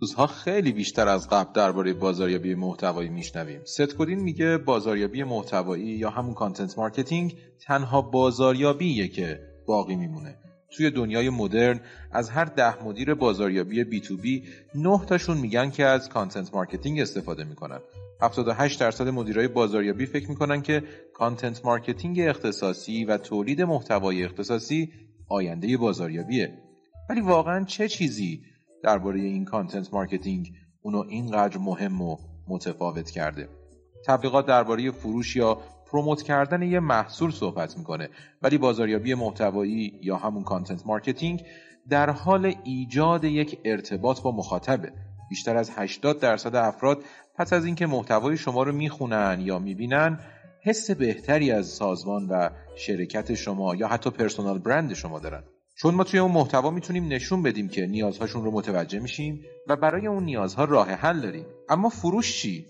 روزها خیلی بیشتر از قبل درباره بازاریابی محتوایی میشنویم. ست گودین میگه بازاریابی محتوایی یا همون content marketing تنها بازاریابیه که باقی میمونه. توی دنیای مدرن از هر ده مدیر بازاریابی B2B نه تاشون میگن که از content marketing استفاده می‌کنن 78 درصد مدیرای بازاریابی فکر می‌کنن که content marketing اختصاصی و تولید محتوای اختصاصی آینده بازاریابیه ولی واقعا چه چیزی درباره این content marketing اونو اینقدر مهم و متفاوت کرده. تبلیغات درباره فروش یا promote کردن یه محصول صحبت می‌کنه ولی بازاریابی محتوایی یا همون content marketing در حال ایجاد یک ارتباط با مخاطبه. بیشتر از 80 درصد افراد پس از اینکه محتوای شما رو می‌خونن یا می‌بینن حس بهتری از سازمان و شرکت شما یا حتی پرسونال برند شما دارن. چون ما توی اون محتوا می‌تونیم نشون بدیم که نیازهاشون رو متوجه میشیم و برای اون نیازها راه حل داریم. اما فروش چی؟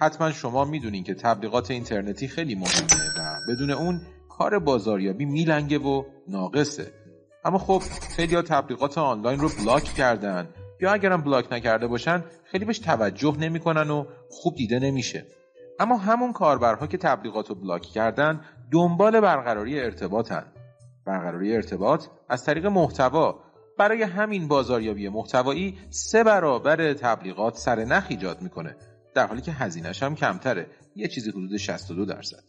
حتما شما می‌دونین که تبلیغات اینترنتی خیلی مهمه و بدون اون کار بازاریابی میلنگه و ناقصه. اما خب خیلی ها تبلیغات آنلاین رو بلاک کردن. یا اگرم بلاک نکرده باشن خیلی بهش توجه نمی‌کنن و خوب دیده نمیشه. اما همون کاربرها که تبلیغات رو block کردن دنبال برقراری ارتباطن. برقراری ارتباط از طریق محتوا. برای همین بازاریابی محتوایی سه برابر تبلیغات سر نخ ایجاد می‌کنه در حالی که هزینهش هم کمتره. یه چیزی حدود 62 درصد.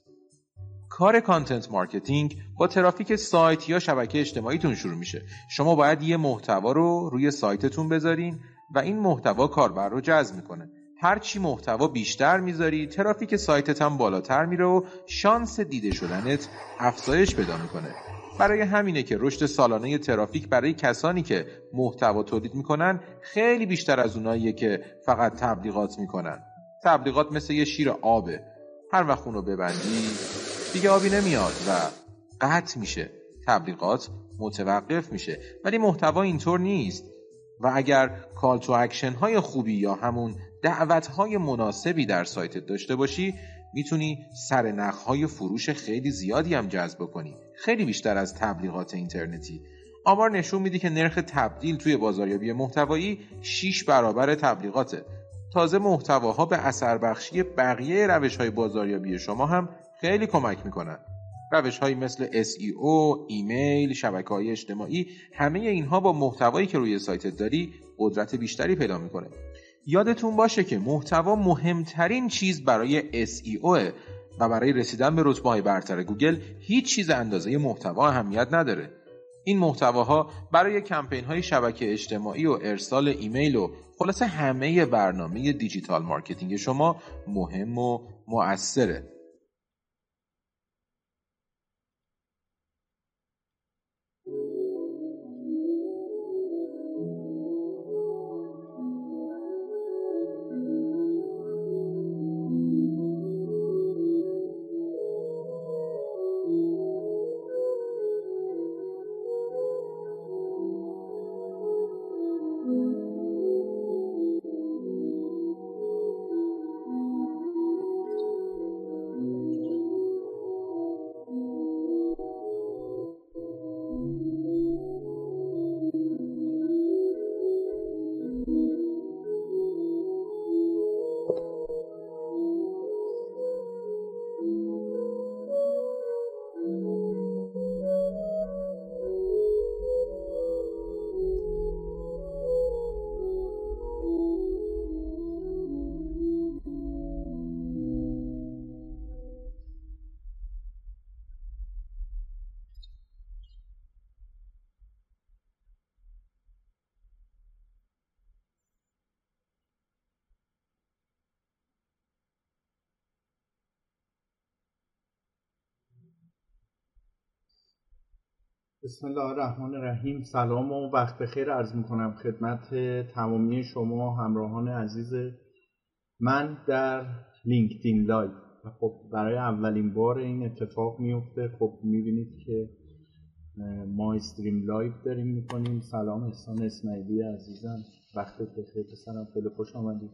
کار content marketing با ترافیک سایت یا شبکه اجتماعیتون شروع میشه. شما باید یه محتوا رو روی سایتتون بذارین و این محتوا کاربر رو جذب می‌کنه. هرچی محتوا بیشتر می‌ذاری ترافیک سایتت هم بالاتر میره و شانس دیده شدنت افزایش پیدا می‌کنه. برای همینه که رشد سالانه ترافیک برای کسانی که محتوا تولید می‌کنن خیلی بیشتر از اوناییه که فقط تبلیغات می‌کنن. تبلیغات مثل یه شیر آبه. هر وقت اونو ببندی دیگه آبی نمیاد و قطع میشه. تبلیغات متوقف میشه. ولی محتوا اینطور نیست. و اگر call to action های خوبی یا همون دعوت های مناسبی در سایتت داشته باشی می‌تونی سر های فروش خیلی زیادی هم جذب کنی خیلی بیشتر از تبلیغات اینترنتی. آمار نشون میده که نرخ تبدیل توی بازاریابی محتوایی 6 برابر تبلیغاته. تازه محتواها به اثر بخشی بقیه روش های بازاریابی شما هم خیلی کمک می‌کنن. روش هایی مثل SEO، ایمیل، شبکه های اجتماعی همه اینها با محتوایی که روی سایتت داری قدرت بیشتری پیدا می‌کنه. یادتون باشه که محتوا مهمترین چیز برای SEO و برای رسیدن به رتبه های برتر گوگل هیچ چیز اندازه محتوا اهمیت نداره. این محتواها برای کمپین های شبکه اجتماعی و ارسال ایمیل و خلاصه همه برنامه digital marketing شما مهم و مؤثره. بسم الله الرحمن الرحیم. سلام و وقت بخیر عرض می‌کنم خدمت تمامی شما همراهان عزیز من در LinkedIn Live. خب برای اولین بار این اتفاق میفته خب می‌بینید که ما stream live داریم می‌کنیم. سلام احسان اسماعیلی عزیزم. وقت بخیر پسرم خیلی خوش آمدید.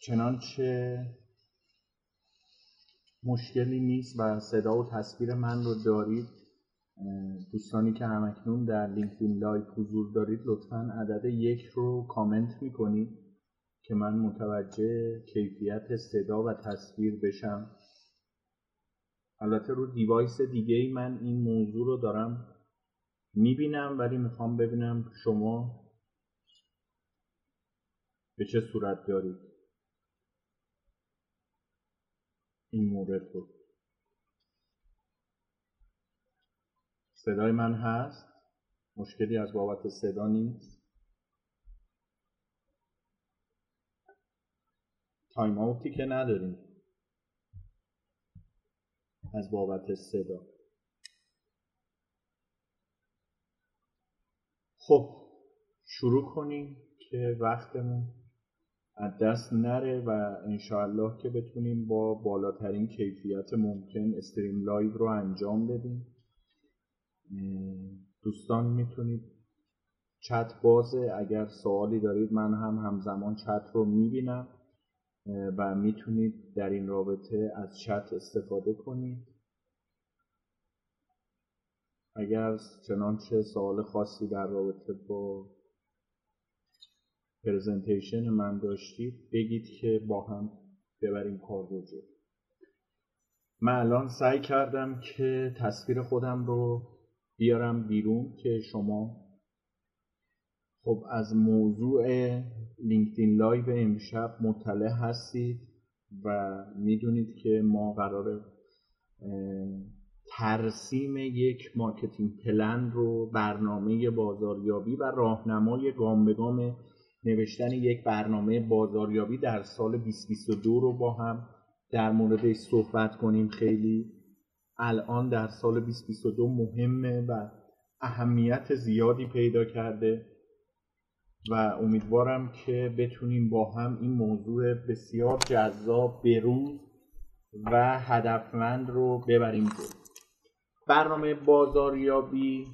چنانچه مشکلی نیست و صدا و تصویر من رو دارید. دوستانی که همکنون در LinkedIn Live حضور دارید لطفا عدد یک رو کامنت می‌کنید که من متوجه کیفیت صدا و تصویر بشم. البته رو device دیگه ای من این موضوع رو دارم می‌بینم ولی می‌خوام ببینم شما به چه صورت دارید. این مورد رو. صدای من هست؟ مشکلی از بابت صدا نیست؟ تایم آوتی که نداریم. از بابت صدا. خب شروع کنیم که وقتمون از دست نره و انشاءالله که بتونیم با بالاترین کیفیت ممکن استریم لایو رو انجام بدیم. دوستان می‌تونید چت بازه. اگر سوالی دارید من هم همزمان چت رو می‌بینم. و می‌تونید در این رابطه از چت استفاده کنید. اگر چنانچه سوال خاصی در رابطه با presentation من داشتید بگید که با هم ببریم کار رو من الان سعی کردم که تصویر خودم رو بیارم بیرون که شما خب از موضوع LinkedIn Live امشب مطلع هستید و می‌دونید که ما قرار ترسیم یک marketing plan رو برنامه بازاریابی و راهنمای گام به گام نوشتن یک برنامه بازاریابی در سال 2022 رو با هم در موردش صحبت کنیم. خیلی الان در سال 2022 مهمه و اهمیت زیادی پیدا کرده و امیدوارم که بتونیم با هم این موضوع بسیار جذاب بروز و هدفمند رو ببریم جلو. برنامه بازاریابی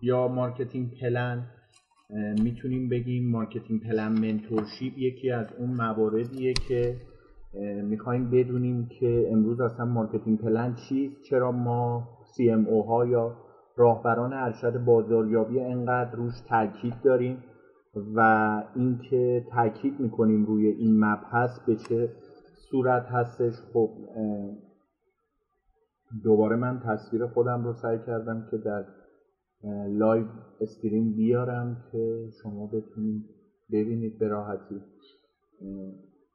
یا marketing plan می‌تونیم بگیم marketing plan mentorship یکی از اون مواردیه که می‌خوایم بدونیم که امروز اصلا marketing plan چیست چرا ما CMO ها یا راهبران ارشد بازاریابی انقدر روش تاکید داریم و اینکه تاکید می‌کنیم روی این مبحث به چه صورت هستش؟ خب دوباره من تصویر خودم رو سعی کردم که در لایو استریم بیارم که شما بتونید ببینید به راحتی.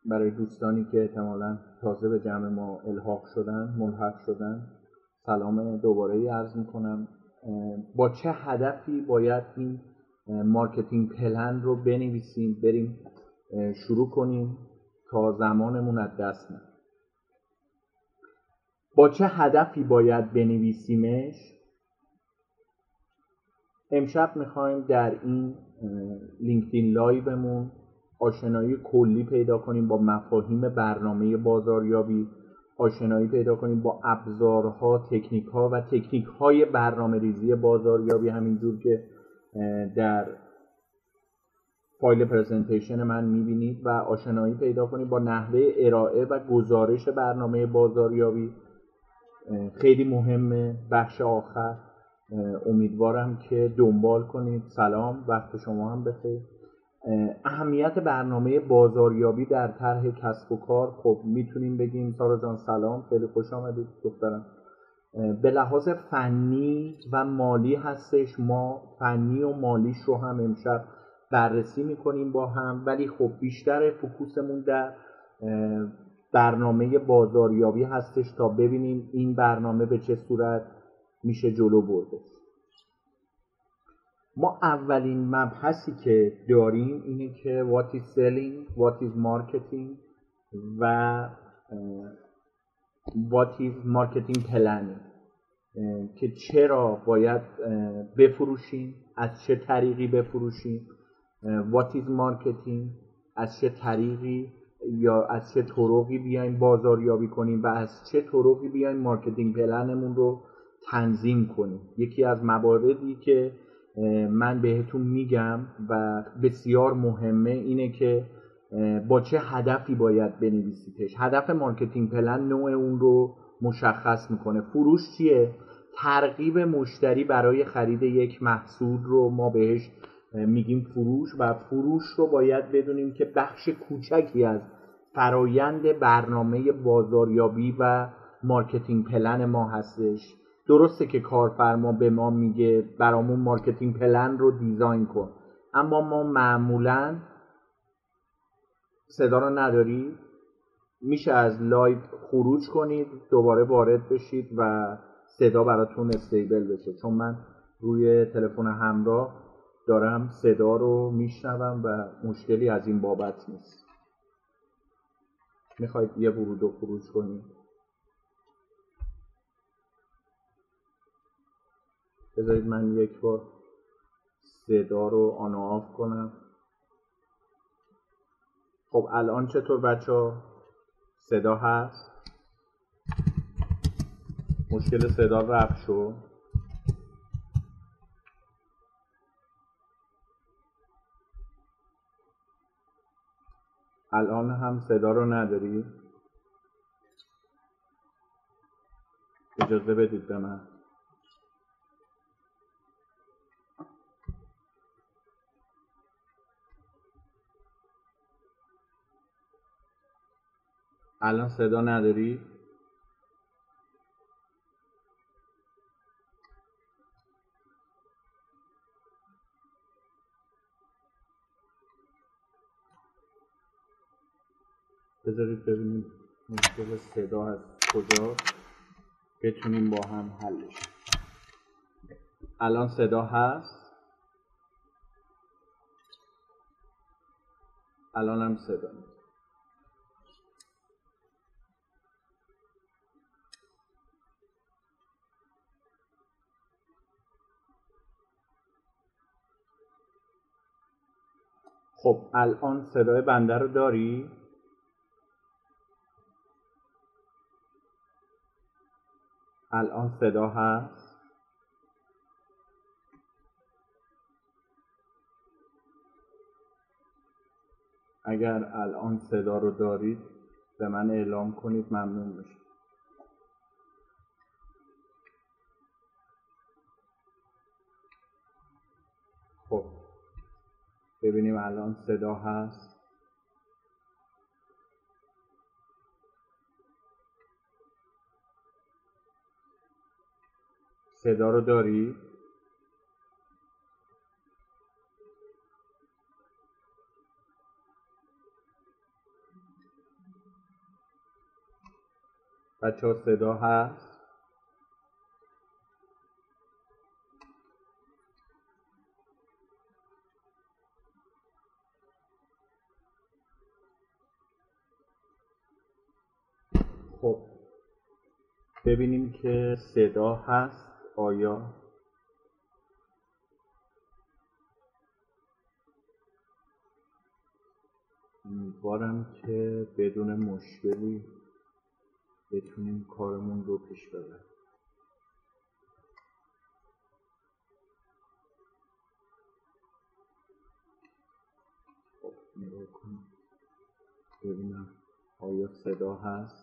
برای دوستانی که احتمالا تازه به جمع ما الحاق شدن ملحق شدن سلام دوباره ای عرض می‌کنم. با چه هدفی باید این marketing plan رو بنویسیم بریم شروع کنیم تا زمانمون از دست نه؟ با چه هدفی باید بنویسیمش؟ امشب می‌خوایم در این LinkedIn Live مون آشنایی کلی پیدا کنیم با مفاهیم برنامه بازاریابی آشنایی پیدا کنیم با ابزارها تکنیک ها و تکنیک های برنامه ریزی بازاریابی همینجور که در فایل پرزنتیشن من می‌بینید و آشنایی پیدا کنید با نحوه ارائه و گزارش برنامه بازاریابی. خیلی مهمه بخش آخر. امیدوارم که دنبال کنید. سلام وقت شما هم بخیر. اهمیت برنامه بازاریابی در طرح کسب و کار. خب می‌تونیم بگیم سارا جان سلام خیلی خوش آمدید دخترم. به لحاظ فنی و مالی هستش ما فنی و مالیش رو هم امشب بررسی می‌کنیم با هم. ولی خب بیشتر فکوسمون در برنامه بازاریابی هستش تا ببینیم این برنامه به چه صورت میشه جلو برده. ما اولین مبحثی که داریم اینه که what is selling, what is marketing و what is marketing planning. که چرا باید بفروشیم از چه طریقی بفروشیم what is marketing از چه طریقی یا از چه طرقی بیایم بازاریابی کنیم و از چه طرقی بیایم marketing plan مون رو تنظیم کنیم. یکی از مواردی که من بهتون میگم و بسیار مهمه اینه که با چه هدفی باید بنویسیدش. هدف marketing plan نوع اون رو مشخص می‌کنه. فروش چیه؟ ترغیب مشتری برای خرید یک محصول رو ما بهش میگیم فروش و فروش رو باید بدونیم که بخش کوچکی از فرایند برنامه بازاریابی و marketing plan ما هستش. درسته که کارفرما به ما میگه برامون marketing plan رو design کن. اما ما معمولا صدا رو نداری. میشه از live خروج کنید دوباره وارد بشید و صدا براتون stable بشه. چون من روی تلفن همراه دارم صدا رو میشنوم و مشکلی از این بابت نیست. می‌خواید یه ورود و خروج کنید؟ بذارید من یک بار صدا رو آن آف کنم. خب الان چطور بچه صدا هست؟ مشکل صدا رفت شد. الان هم صدا رو نداری؟ اجازه بدید به من. الان صدا نداری؟ بذارید ببینیم مشکل صدا از کجا. بتونیم با هم حلش الان صدا هست؟ الان هم صدا. خب الان صدای بنده رو داری؟ الان صدا هست اگر الان صدا رو دارید به من اعلام کنید ممنون میشه ببینیم الان صدا هست صدا رو داری؟ بچه صدا هست؟ ببینیم که صدا هست آیا؟ امیدوارم که بدون مشکلی بتونیم کارمون رو پیش ببریم. خب نگاه کنیم. ببینم آیا صدا هست؟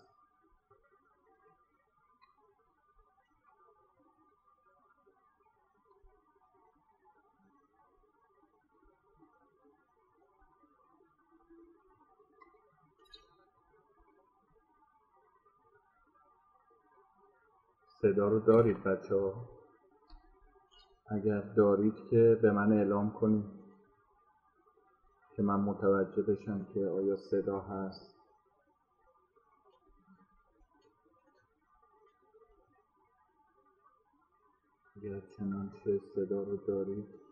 صدا رو دارید بچه ها اگر دارید که به من اعلام کنید که من متوجه بشم که آیا صدا هست. اگر چنانچه صدا رو دارید.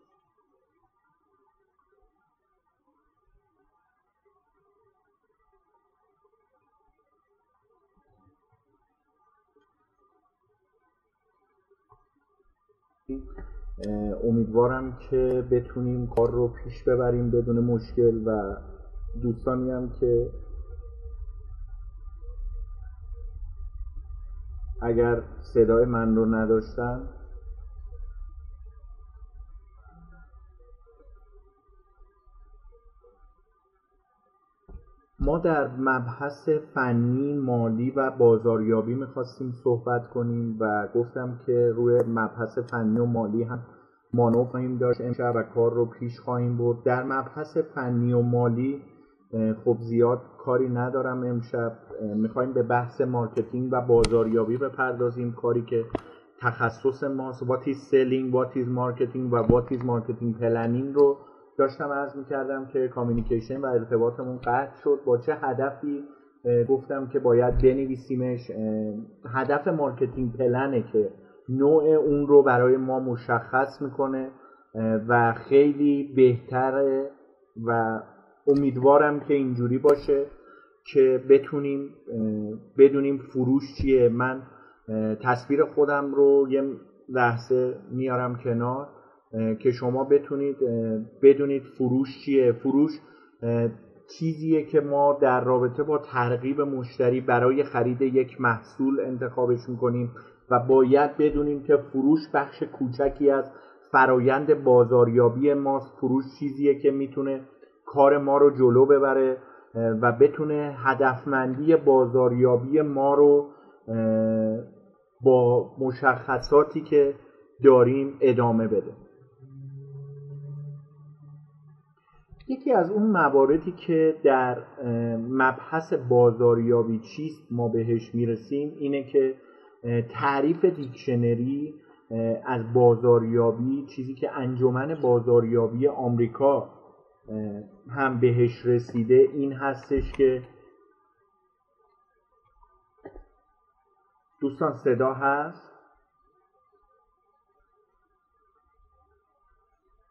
امیدوارم که بتونیم کار رو پیش ببریم بدون مشکل و دوستانی هم که اگر صدای من رو نداشتن ما در مبحث فنی مالی و بازاریابی می‌خواستیم صحبت کنیم و گفتم که روی مبحث فنی و مالی هم مانو خواهیم داشت. امشب و کار رو پیش خواهیم برد. در مبحث فنی و مالی خب زیاد کاری ندارم امشب. می‌خوایم به بحث marketing و بازاریابی بپردازیم. کاری که تخصص ماست. Selling what is marketing و is marketing planning رو داشتم عرض می‌کردم که communication و ارتباطمون قطع شد. با چه هدفی؟ گفتم که باید بنویسیمش. هدف marketing plan ه که نوع اون رو برای ما مشخص می‌کنه. و خیلی بهتره و امیدوارم که اینجوری باشه که بتونیم بدونیم فروش چیه. من تصویر خودم رو یه لحظه میارم کنار. که شما بتونید بدونید فروش چیه. فروش چیزیه که ما در رابطه با ترغیب مشتری برای خرید یک محصول انتخابش می‌کنیم و باید بدونیم که فروش بخش کوچکی از فرایند بازاریابی ماست. فروش چیزیه که می‌تونه کار ما رو جلو ببره و بتونه هدفمندی بازاریابی ما رو با مشخصاتی که داریم ادامه بده. یکی از اون مواردی که در مبحث بازاریابی چیست ما بهش می‌رسیم اینه که تعریف دیکشنری از بازاریابی چیزی که انجمن بازاریابی آمریکا هم بهش رسیده این هستش که دوستان صدا هست؟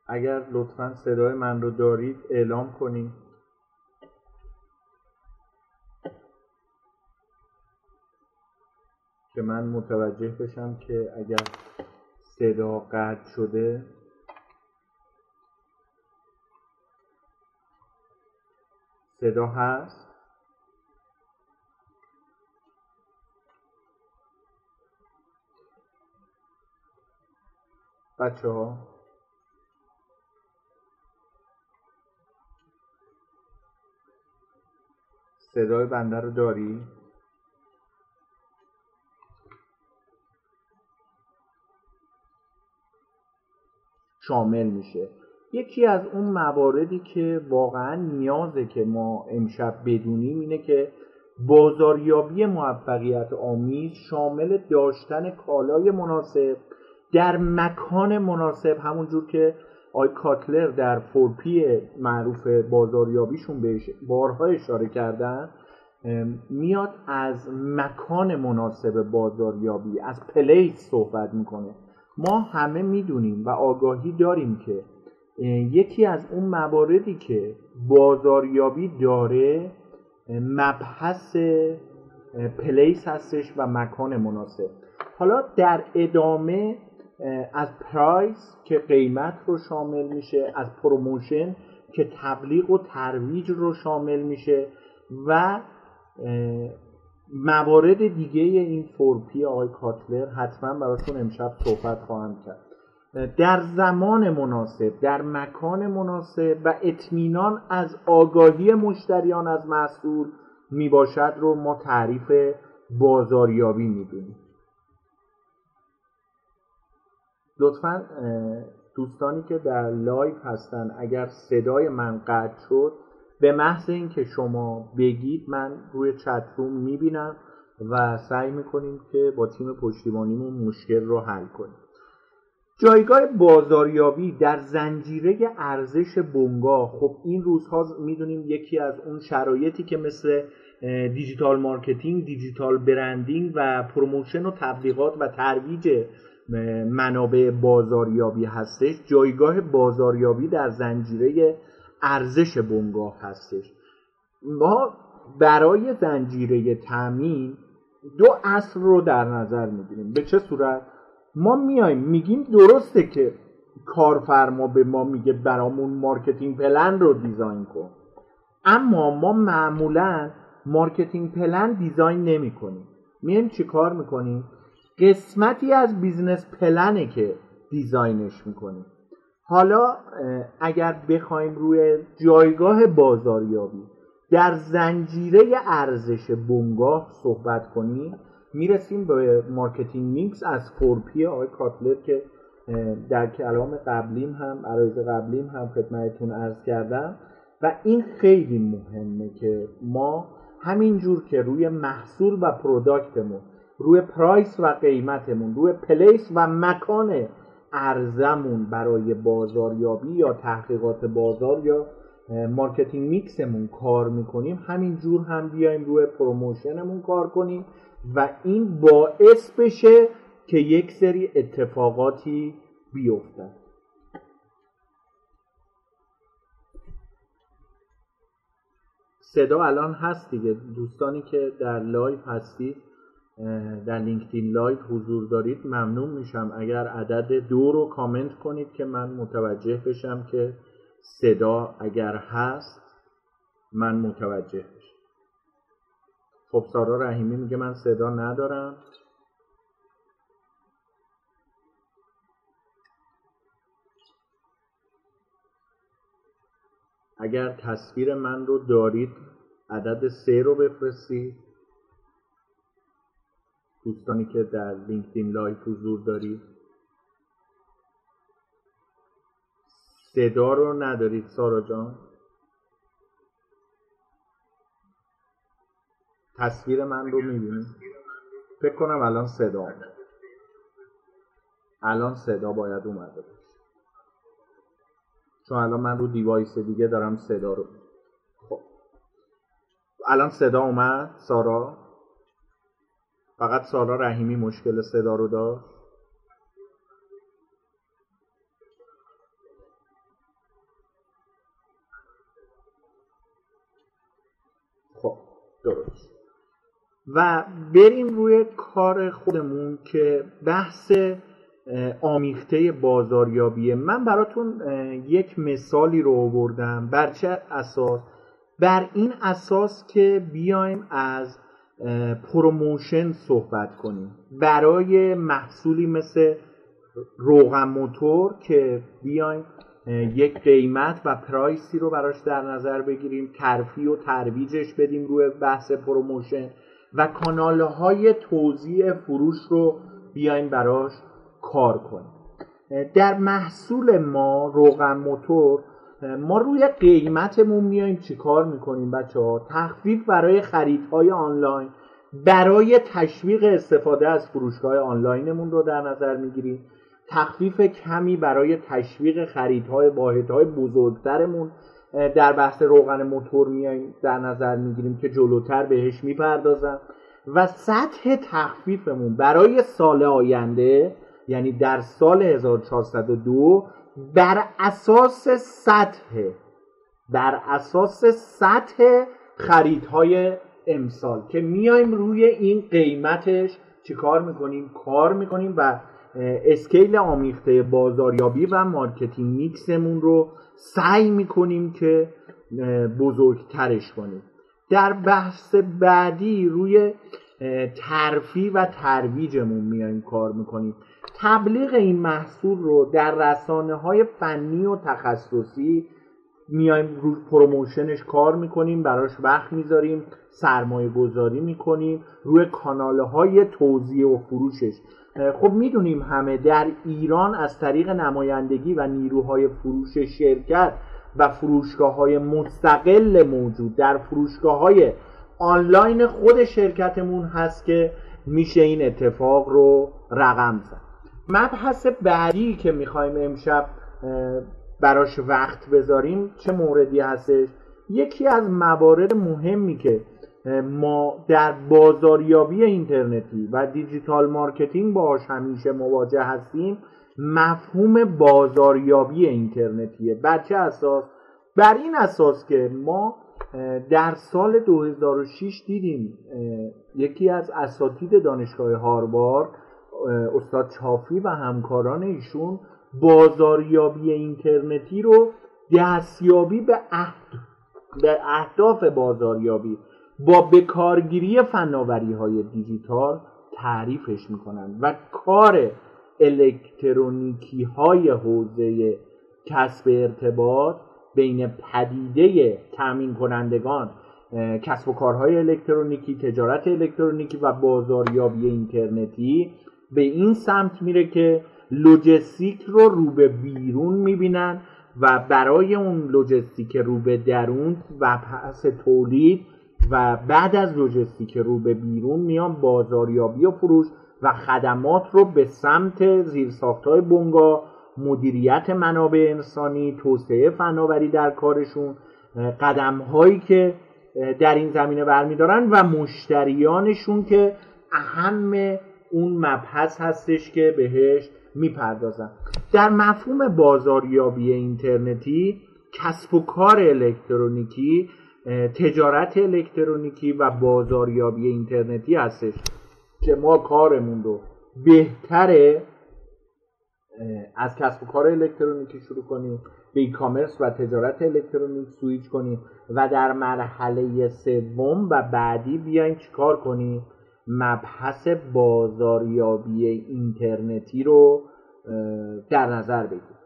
اگر لطفا صدای من رو دارید اعلام کنید که من متوجه بشم که اگر صدا قطع شده صدا هست؟ بچه ها صدای بنده رو داری؟ شامل میشه یکی از اون مواردی که واقعا نیازه که ما امشب بدونیم اینه که بازاریابی موفقیت آمیز شامل داشتن کالای مناسب در مکان مناسب همونجور که آی کاتلر در فورپی معروف بازاریابیشون بهش بارها اشاره کردن میاد از مکان مناسب بازاریابی از پلیس صحبت می‌کنه. ما همه می‌دونیم و آگاهی داریم که یکی از اون مواردی که بازاریابی داره مبحث پلیس هستش و مکان مناسب. حالا در ادامه از price که قیمت رو شامل میشه از promotion که تبلیغ و ترویج رو شامل میشه و موارد دیگه این 4P آقای کاتلر حتما براتون امشب صحبت خواهم کرد. در زمان مناسب در مکان مناسب و اطمینان از آگاهی مشتریان از محصول می‌باشد رو ما تعریف بازاریابی می‌دونیم. لطفا دوستانی که در لایو هستن اگر صدای من قطع شد به محض اینکه شما بگید من روی چتروم می‌بینم و سعی می‌کنیم که با تیم پشتیبانیمون مشکل رو حل کنیم. جایگاه بازاریابی در زنجیره ارزش بنگاه. خب این روزها می‌دونیم یکی از اون شرایطی که مثل digital marketing digital branding و promotion و تبلیغات و ترویج منابع بازاریابی هستش. جایگاه بازاریابی در زنجیره ارزش بنگاه هستش. ما برای زنجیره تامین دو اصل رو در نظر می‌گیریم. به چه صورت؟ ما میایم میگیم درسته که کارفرما به ما میگه برامون marketing plan رو design کن. اما ما معمولا marketing plan design نمی کنیم میایم چی کار می‌کنیم؟ قسمتی از business plan ه که design ش می‌کنیم. حالا اگر بخوایم روی جایگاه بازاریابی در زنجیره ارزش بنگاه صحبت کنیم می‌رسیم به marketing mix از 4P آقای کاتلر که در کلام قبلیم هم عرایض قبلیم هم خدمتتون عرض کردم. و این خیلی مهمه که ما همینجور که روی محصول و product مون روی price و قیمتمون روی place و مکان عرضمون برای بازاریابی یا تحقیقات بازار یا marketing mix مون کار می‌کنیم. همینجور هم بیایم روی promotion مون کار کنیم و این باعث بشه که یک سری اتفاقاتی بیفتن صدا الان هست دیگه. دوستانی که در live هستید در LinkedIn Live حضور دارید ممنون میشم. اگر عدد دو رو کامنت کنید که من متوجه بشم که صدا اگر هست من متوجه بشم خب سارا رحیمی میگه من صدا ندارم. اگر تصویر من رو دارید عدد سه رو بفرستید. دوستانی که در LinkedIn Live حضور دارید. صدا رو ندارید سارا جان. تصویر من رو می‌بینید فکر کنم الان صدا. الان صدا باید اومده باشه. چون الان من رو دیوایس دیگه دارم صدا رو. خب. الان صدا اومد سارا؟ فقط سارا رحیمی مشکل صدا رو داشت؟ خب درست. و بریم روی کار خودمون که بحث آمیخته بازاریابیه من براتون یک مثالی رو آوردم بر چه اساس؟ بر این اساس که بیایم از promotion صحبت کنیم. برای محصولی مثل روغن موتور که بیایم یک قیمت و price ی رو براش در نظر بگیریم ترفیع و ترویجش بدیم روی بحث promotion و کانال های توزیع فروش رو بیایم براش کار کنیم. در محصول ما روغن موتور ما روی قیمتمون میایم چیکار می‌کنیم بچه ها تخفیف برای خریدهای آنلاین. برای تشویق استفاده از فروشگاه آنلاینمون رو در نظر می‌گیریم. تخفیف کمی برای تشویق خریدهای واحدهای بزرگترمون در بحث روغن موتور میایم در نظر می‌گیریم که جلوتر بهش می‌پردازم. و سطح تخفیفمون برای سال آینده یعنی در سال 1402 بر اساس سطح. بر اساس سطح خریدهای امسال که میایم روی این قیمتش چیکار می‌کنیم؟ کار می‌کنیم و scale آمیخته بازاریابی و marketing mix مون رو سعی می‌کنیم که بزرگترش کنیم. در بحث بعدی روی ترفی و ترویجمون میایم کار می‌کنیم. تبلیغ این محصول رو در رسانه های فنی و تخصصی میایم رو پروموشنش کار می‌کنیم براش وقت می‌ذاریم سرمایه گذاری می‌کنیم روی کانال های توضیح و فروشش. خب می‌دونیم همه در ایران از طریق نمایندگی و نیروهای فروش شرکت و فروشگاه های مستقل موجود در فروشگاه های آنلاین خود شرکتمون هست که میشه این اتفاق رو رقم زد. مبحث بعدی که می‌خوایم امشب براش وقت بذاریم چه موردی هستش؟ یکی از موارد مهمی که ما در بازاریابی اینترنتی و digital marketing باهاش همیشه مواجه هستیم مفهوم بازاریابی اینترنتیه. بر چه اساس؟ بر این اساس که ما در سال 2006 دیدیم یکی از اساتید دانشگاه هاروارد استاد چافی و همکاران ایشون بازاریابی اینترنتی رو دستیابی به, به اهداف بازاریابی با بکارگیری فناوری های دیجیتال تعریفش می‌کنن و کار الکترونیکی های حوزه کسب ارتباط بین پدیده تامین کنندگان کسب و کارهای الکترونیکی تجارت الکترونیکی و بازاریابی اینترنتی به این سمت میره که لوجستیک رو رو به بیرون می‌بینن و برای اون لوجستیک رو به درون و پس تولید و بعد از لوجستیک رو به بیرون میان بازاریابی و فروش و خدمات رو به سمت زیرساختهای بنگاه مدیریت منابع انسانی توسعه فناوری در کارشون قدم هایی که در این زمینه برمیدارن و مشتریانشون که اهم اون مبحث هستش که بهش می‌پردازن در مفهوم بازاریابی اینترنتی کسب و کار الکترونیکی تجارت الکترونیکی و بازاریابی اینترنتی هستش که ما کارمون رو بهتره از کسب و کار الکترونیکی شروع کنیم به ای کامرس و تجارت الکترونیک سویچ کنیم و در مرحله سوم و بعدی بیایم چیکار کنیم؟ مبحث بازاریابی اینترنتی رو در نظر بگیریم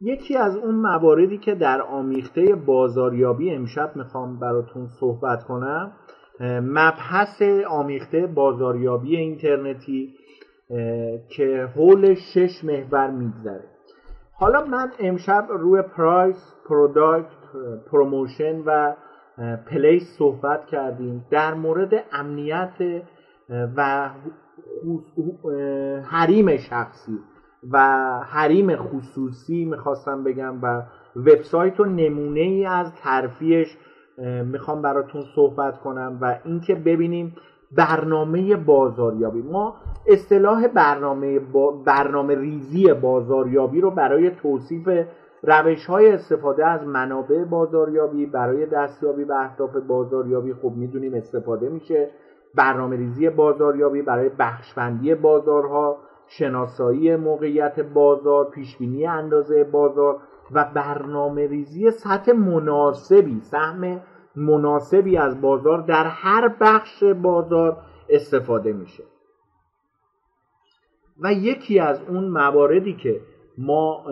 یکی از اون مواردی که در آمیخته بازاریابی امشب می‌خوام براتون صحبت کنم مبحث آمیخته بازاریابی اینترنتی که حول شش محور میگرده. حالا من امشب روی price product promotion و place صحبت کردیم. در مورد امنیت و حریم شخصی و حریم خصوصی می‌خواستم بگم و وبسایت و نمونه ای از ترفیعش می‌خوام براتون صحبت کنم و اینکه ببینیم برنامه بازاریابی. ما اصطلاح برنامه, برنامه ریزی بازاریابی رو برای توصیف روش های استفاده از منابع بازاریابی برای دستیابی به اهداف بازاریابی خب می‌دونیم استفاده میشه. برنامه ریزی بازاریابی برای بخشبندی بازارها شناسایی موقعیت بازار پیشبینی اندازه بازار و برنامه ریزی سطح مناسبی سهم مناسبی از بازار در هر بخش بازار استفاده میشه. و یکی از اون مواردی که ما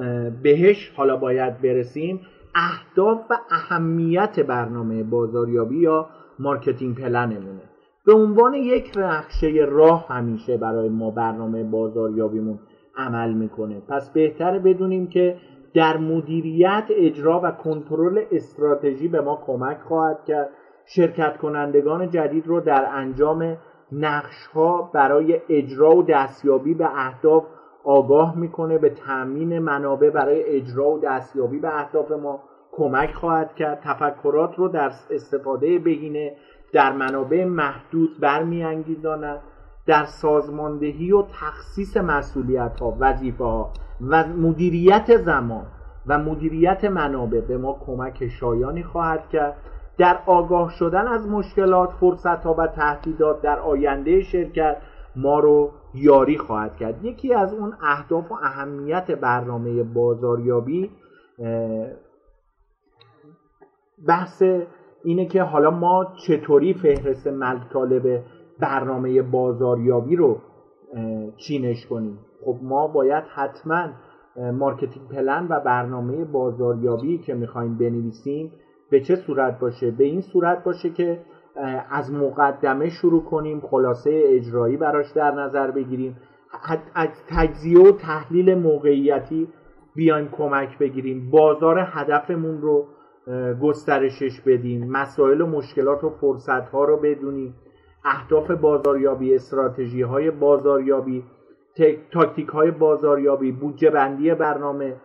بهش حالا باید برسیم اهداف و اهمیت برنامه بازاریابی یا marketing plan مونه. به عنوان یک نقشه راه همیشه برای ما برنامه بازاریابیمون عمل می‌کنه. پس بهتره بدونیم که در مدیریت اجرا و کنترل استراتژی به ما کمک خواهد کرد. شرکت کنندگان جدید رو در انجام نقش ها برای اجرا و دستیابی به اهداف آگاه می‌کنه. به تامین منابع برای اجرا و دستیابی به اهداف ما کمک خواهد کرد. تفکرات رو در استفاده بهینه در منابع محدود برمیانگیزاند. در سازماندهی و تخصیص مسئولیت ها وظیفه و مدیریت زمان و مدیریت منابع به ما کمک شایانی خواهد کرد. در آگاه شدن از مشکلات فرصت ها و تهدیدات در آینده شرکت ما رو یاری خواهد کرد. یکی از اون اهداف و اهمیت برنامه بازاریابی بحث اینه که حالا ما چطوری فهرست مطالب برنامه بازاریابی رو چینش کنیم. خب ما باید حتما marketing plan و برنامه بازاریابی که می‌خوایم بنویسیم به چه صورت باشه؟ به این صورت باشه که از مقدمه شروع کنیم خلاصه اجرایی براش در نظر بگیریم. از تجزیه و تحلیل موقعیتی بیایم کمک بگیریم. بازار هدفمون رو گسترشش بدیم. مسائل و مشکلات و فرصت ها رو بدونیم. اهداف بازاریابی استراتژی های بازاریابی تاکتیک های بازاریابی بودجه بندی برنامه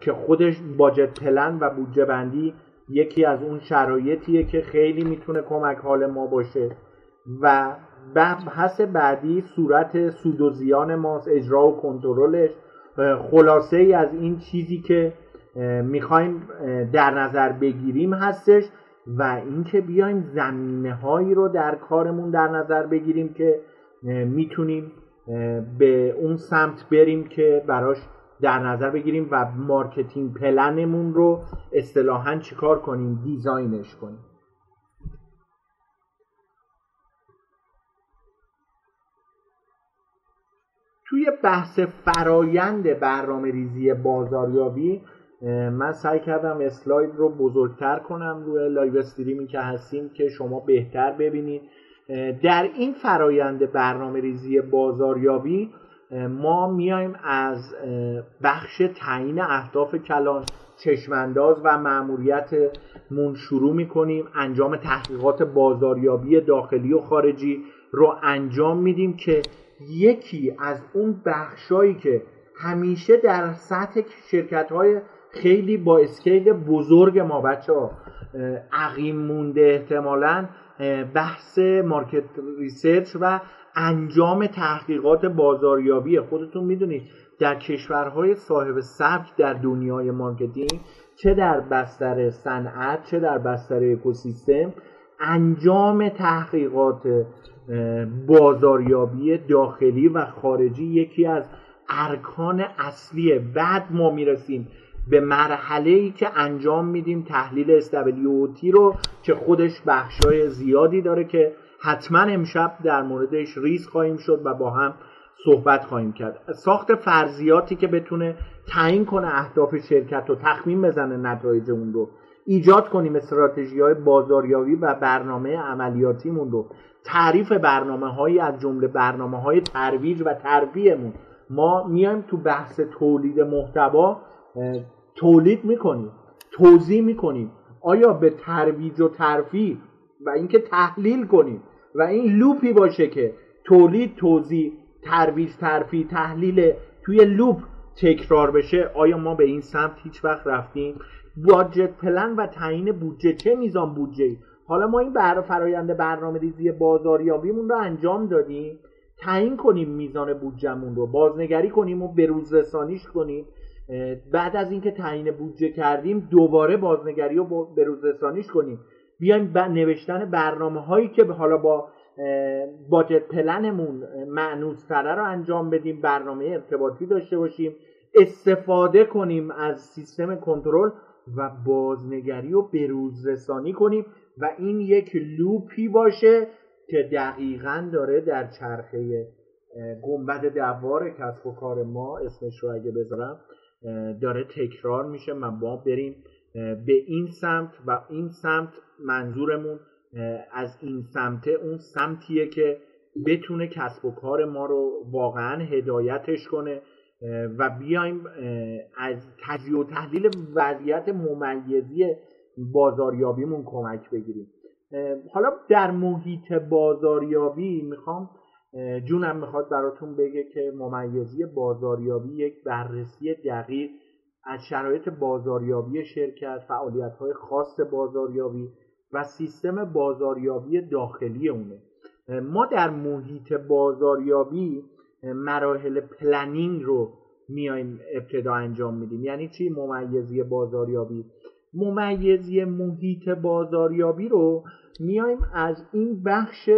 که خودش باجت پلن و بودجه بندی یکی از اون شرایطیه که خیلی می‌تونه کمک حال ما باشه. و بحث بعدی صورت سود و زیان ماست اجرا و کنترلش. خلاصه ای از این چیزی که می‌خوایم در نظر بگیریم هستش و اینکه بیایم زمینه هایی رو در کارمون در نظر بگیریم که می‌تونیم به اون سمت بریم که براش در نظر بگیریم و marketing plan مون رو اصطلاحا چیکار کنیم؟ design ش کنیم. توی بحث فرایند برنامه ریزی بازاریابی من سعی کردم اسلاید رو بزرگتر کنم روی live stream ی که هستیم که شما بهتر ببینید. در این فرایند برنامه ریزی بازاریابی ما میایم از بخش تعیین اهداف کلان چشمانداز و معمولیت مون شروع می‌کنیم. انجام تحقیقات بازاریابی داخلی و خارجی رو انجام میدیم که یکی از اون بخشایی که همیشه در سطح شرکت های خیلی با اسکیل بزرگ ما بچه ها. عقیم مونده احتمالا بحث market research و انجام تحقیقات بازاریابی. خودتون می‌دونید در کشورهای صاحب سبک در دنیای مارکتینگ چه در بستر صنعت چه در بستر اکوسیستم انجام تحقیقات بازاریابی داخلی و خارجی یکی از ارکان اصلیه بعد ما می‌رسیم به مرحله ای که انجام میدیم تحلیل SWOT رو که خودش بخشای زیادی داره که حتما امشب در موردش ریز خواهیم شد و با هم صحبت خواهیم کرد. ساخت فرضیاتی که بتونه تعیین کنه اهداف شرکت و تخمین بزنه نتایج اون رو ایجاد کنیم استراتژی های بازاریابی و برنامه عملیاتیمون رو. تعریف برنامه هایی از جمله برنامه های ترویج و تربیهمون ما میایم تو بحث تولید محتوا تولید می‌کنیم توزیع می‌کنیم. آیا به ترویج و ترفیع و اینکه تحلیل کنیم و این loop ی باشه که تولید توزیع ترویج ترفیع تحلیل توی loop تکرار بشه آیا ما به این سمت هیچ وقت رفتیم؟ budget plan و تعیین بودجه چه میزان بودجه حالا ما این بر فرایند برنامه ریزی بازاریابیمون رو انجام دادیم. تعیین کنیم میزان بودجهمون رو بازنگری کنیم و به روز رسانیش کنیم. بعد از اینکه تعیین بودجه کردیم دوباره بازنگری رو به روز رسانیش کنیم. بیایم نوشتن برنامه هایی که حالا با باجت پلنمون معنوستره رو انجام بدیم برنامه ارتباطی داشته باشیم استفاده کنیم از سیستم کنترل و بازنگری و بروز رسانی کنیم و این یک لوپی باشه که دقیقا داره در چرخه گنبد دوار کسب و کار ما اسمش رو اگه بذارم داره تکرار میشه و ما بریم به این سمت و این سمت منظورمون از این سمت اون سمتیه که بتونه کسب و کار ما رو واقعا هدایتش کنه و بیایم از تجزیه و تحلیل وضعیت ممیزی بازاریابیمون کمک بگیریم. حالا در محیط بازاریابی می‌خوام جونم می‌خواد براتون بگه که ممیزی بازاریابی یک بررسی دقیق از شرایط بازاریابی شرکت فعالیت های خاص بازاریابی و سیستم بازاریابی داخلی اونه. ما در محیط بازاریابی مراحل پلنینگ رو میایم ابتدا انجام میدیم. یعنی چی ممیزی بازاریابی؟ ممیزی محیط بازاریابی رو میایم از این بخش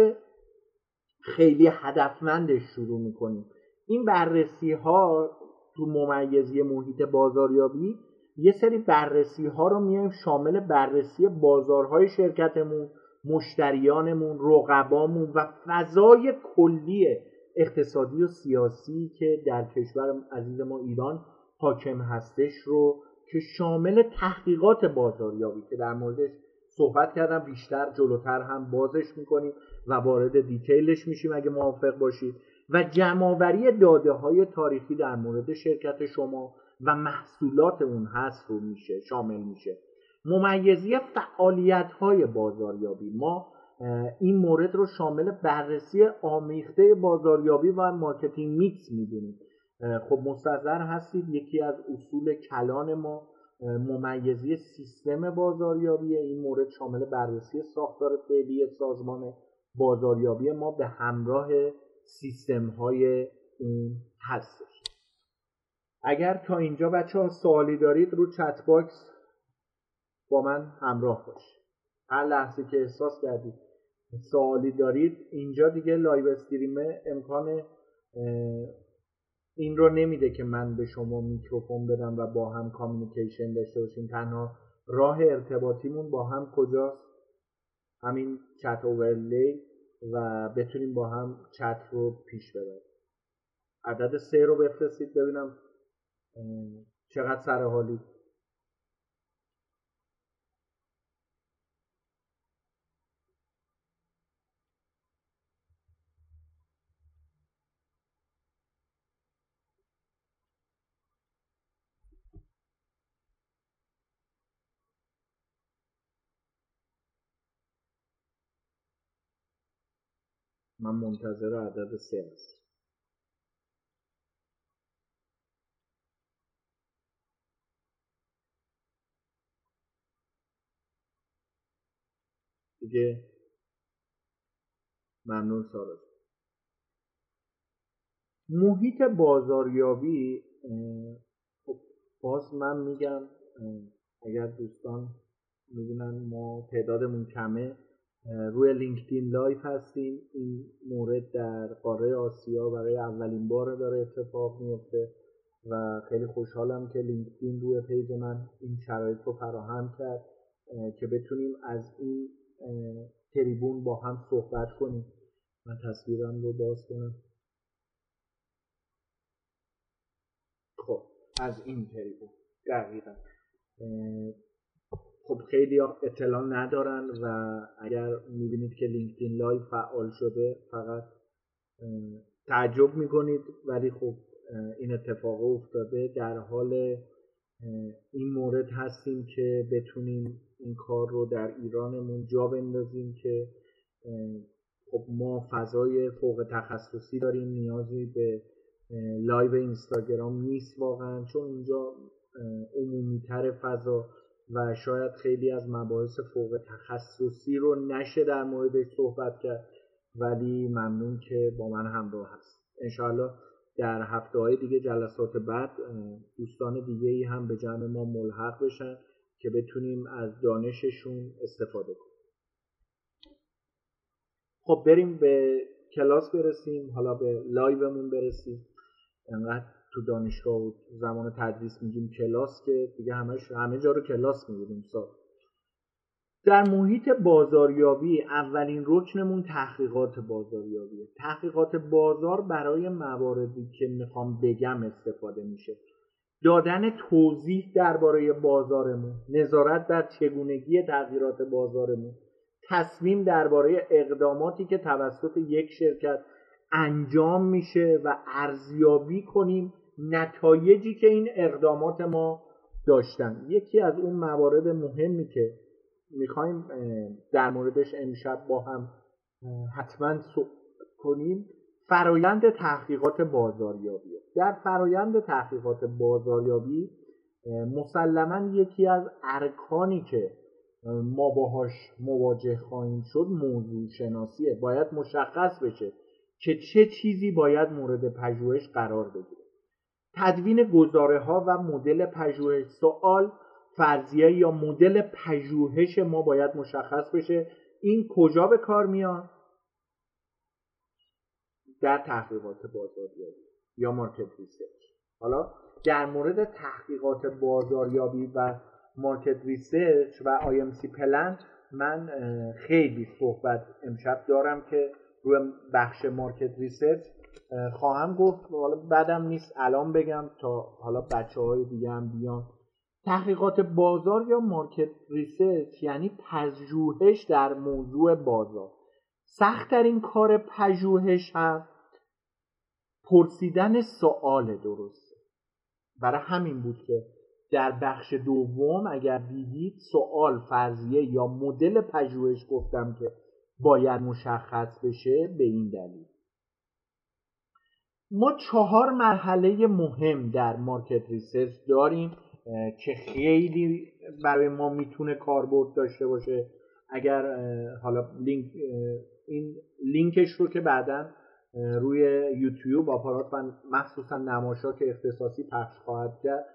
خیلی هدفمندش شروع می‌کنیم. این بررسی ها تو ممیزی محیط بازاریابی یه سری بررسی ها رو میایم شامل بررسی بازارهای شرکتمون مشتریانمون رقبامون و فضای کلی اقتصادی و سیاسی که در کشور عزیز ما ایران حاکم هستش رو که شامل تحقیقات بازاریابی که در موردش صحبت کردم بیشتر جلوتر هم بازش می‌کنیم. و وارد دیتیلش میشیم اگه موافق باشید. و جمعآوری داده های تاریخی در مورد شرکت شما و محصولات اون هست رو میشه شامل میشه. ممیزی فعالیت های بازاریابی. ما این مورد رو شامل بررسی آمیخته بازاریابی و marketing mix می‌دونیم. خب مستحضر هستید یکی از اصول کلان ما ممیزی سیستم بازاریابی. این مورد شامل بررسی ساختار فعلی سازمان بازاریابی ما به همراه سیستم های اون هستش. اگر تا اینجا بچه ها سوالی دارید رو chat box با من همراه باشید. هر لحظه که احساس کردید سوالی دارید اینجا دیگه live stream امکان این رو نمیده که من به شما میکروفون بدم و با هم communication داشته باشیم. تنها راه ارتباطیمون با هم کجاست؟ همین chat overlay و بتونیم با هم چت رو پیش ببریم. عدد سه رو بفرستید ببینم. چقدر سر من منتظر عدد سه است دیگه ممنون سارا محیط بازاریابی خب باز من میگم اگر دوستان می‌بینن ما تعدادمون کمه. روی LinkedIn Live هستیم. این مورد در قاره آسیا برای اولین بار داره اتفاق میفته و خیلی خوشحالم که LinkedIn روی page من این شرایط رو فراهم کرد که بتونیم از این تریبون با هم صحبت کنیم. من تصویرم رو باز کنم. خب از این تریبون. دقیقا. خب خیلی اطلاع ندارن و اگر می‌بینید که LinkedIn Live فعال شده فقط تعجب می‌کنید. ولی خب این اتفاق افتاده. در حال این مورد هستیم که بتونیم این کار رو در ایرانمون جا بندازیم که خب ما فضای فوق تخصصی داریم. نیازی به live اینستاگرام نیست واقعا. چون اینجا عمومیتر فضا و شاید خیلی از مباحث فوق تخصصی رو نشه در موردش صحبت کرد. ولی ممنون که با من همراه هست. انشاءالله در هفته های دیگه جلسات بعد دوستان دیگه ای هم به جمع ما ملحق بشن که بتونیم از دانششون استفاده کنیم. خب بریم به کلاس برسیم. حالا به live مون برسیم. انقدر تو دانشگاه و زمان تدریس میگیم کلاس که دیگه همش همه جا رو کلاس می‌گیریم سال. در محیط بازاریابی اولین رکنمون تحقیقات بازاریابیه. تحقیقات بازار برای مواردی که می‌خوام بگم استفاده میشه. دادن توضیح درباره بازارمون نظارت در چگونگی تغییرات بازارمون تصمیم درباره اقداماتی که توسط یک شرکت انجام میشه و ارزیابی کنیم نتایجی که این اقدامات ما داشتن. یکی از اون موارد مهمی که می‌خوایم در موردش امشب با هم حتما کنیم فرایند تحقیقات بازاریابی. در فرایند تحقیقات بازاریابی مسلما یکی از ارکانی که ما باهاش مواجه خواهیم شد موضوع شناسیه. باید مشخص بشه که چه چیزی باید مورد پژوهش قرار بگیره. تدوین گزاره ها و مدل پژوهش سوال فرضیه یا مدل پژوهش ما باید مشخص بشه. این کجا به کار میاد؟ در تحقیقات بازاریابی یا market research حالا در مورد تحقیقات بازاریابی و market research و سی پلن من خیلی صحبت امشب دارم که روی بخش market research خواهم گفت حالا بعدم نیست الان بگم تا حالا بچه های دیگه هم بیان. تحقیقات بازار یا market research یعنی پژوهش در موضوع بازار. سختترین کار پژوهش هم پرسیدن سوال درسته. برای همین بود که در بخش دوم اگر دیدید سوال فرضیه یا مدل پژوهش گفتم که باید مشخص بشه به این دلیل. ما چهار مرحله مهم در market research داریم که خیلی برای ما می‌تونه کاربرد داشته باشه. اگر حالا لینک این لینکش رو که بعدا روی یوتیوب آپارات و مخصوصا که اختصاصی پخش خواهد کرد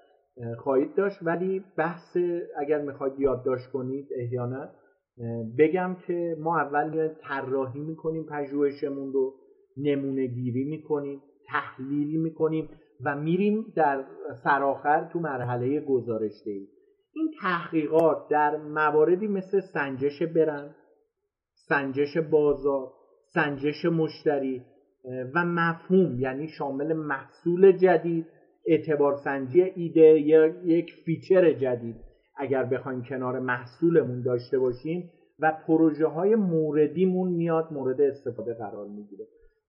خواهید داشت. ولی بحث اگر می‌خواید یادداشت کنید احیانا بگم که ما اول طراحی می‌کنیم پژوهشمون رو نمونه گیری می‌کنیم. تحلیل می‌کنیم و میریم در سرآخر تو مرحله گزارش دهی این تحقیقات در مواردی مثل سنجش برند سنجش بازار سنجش مشتری و مفهوم یعنی شامل محصول جدید اعتبار سنجی ایده یا یک feature جدید. اگر بخوایم کنار محصولمون داشته باشیم و پروژه های موردیمون میاد مورد استفاده قرار می‌گیره.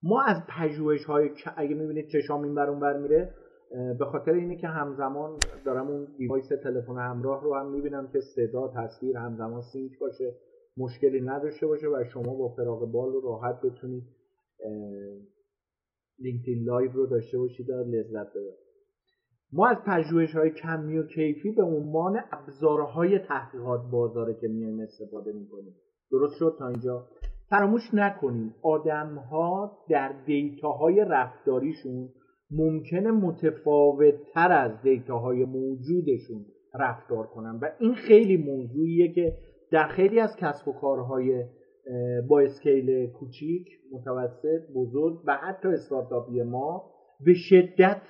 ما از پژوهش های اگه می‌بینید چشام این بر بر میره به خاطر اینه که همزمان دارم اون device تلفن همراه رو هم می‌بینم که صدا تصویر همزمان sync باشه مشکلی نداشته باشه و شما با فراغ بال رو راحت بتونید LinkedIn Live رو داشته باشید و لذت ببرید. ما از پژوهش های کمی و کیفی به عنوان ابزارهای تحقیقات بازاره که میایم استفاده می‌کنیم. درست شد تا اینجا؟ فراموش نکنیم آدم ها در دیتاهای رفتاریشون ممکنه متفاوت تر از دیتاهای موجودشون رفتار کنن. و این خیلی موضوعیه که در خیلی از کسب و کارهای با اسکیل کوچیک متوسط بزرگ و حتی استارتاپی ما به شدت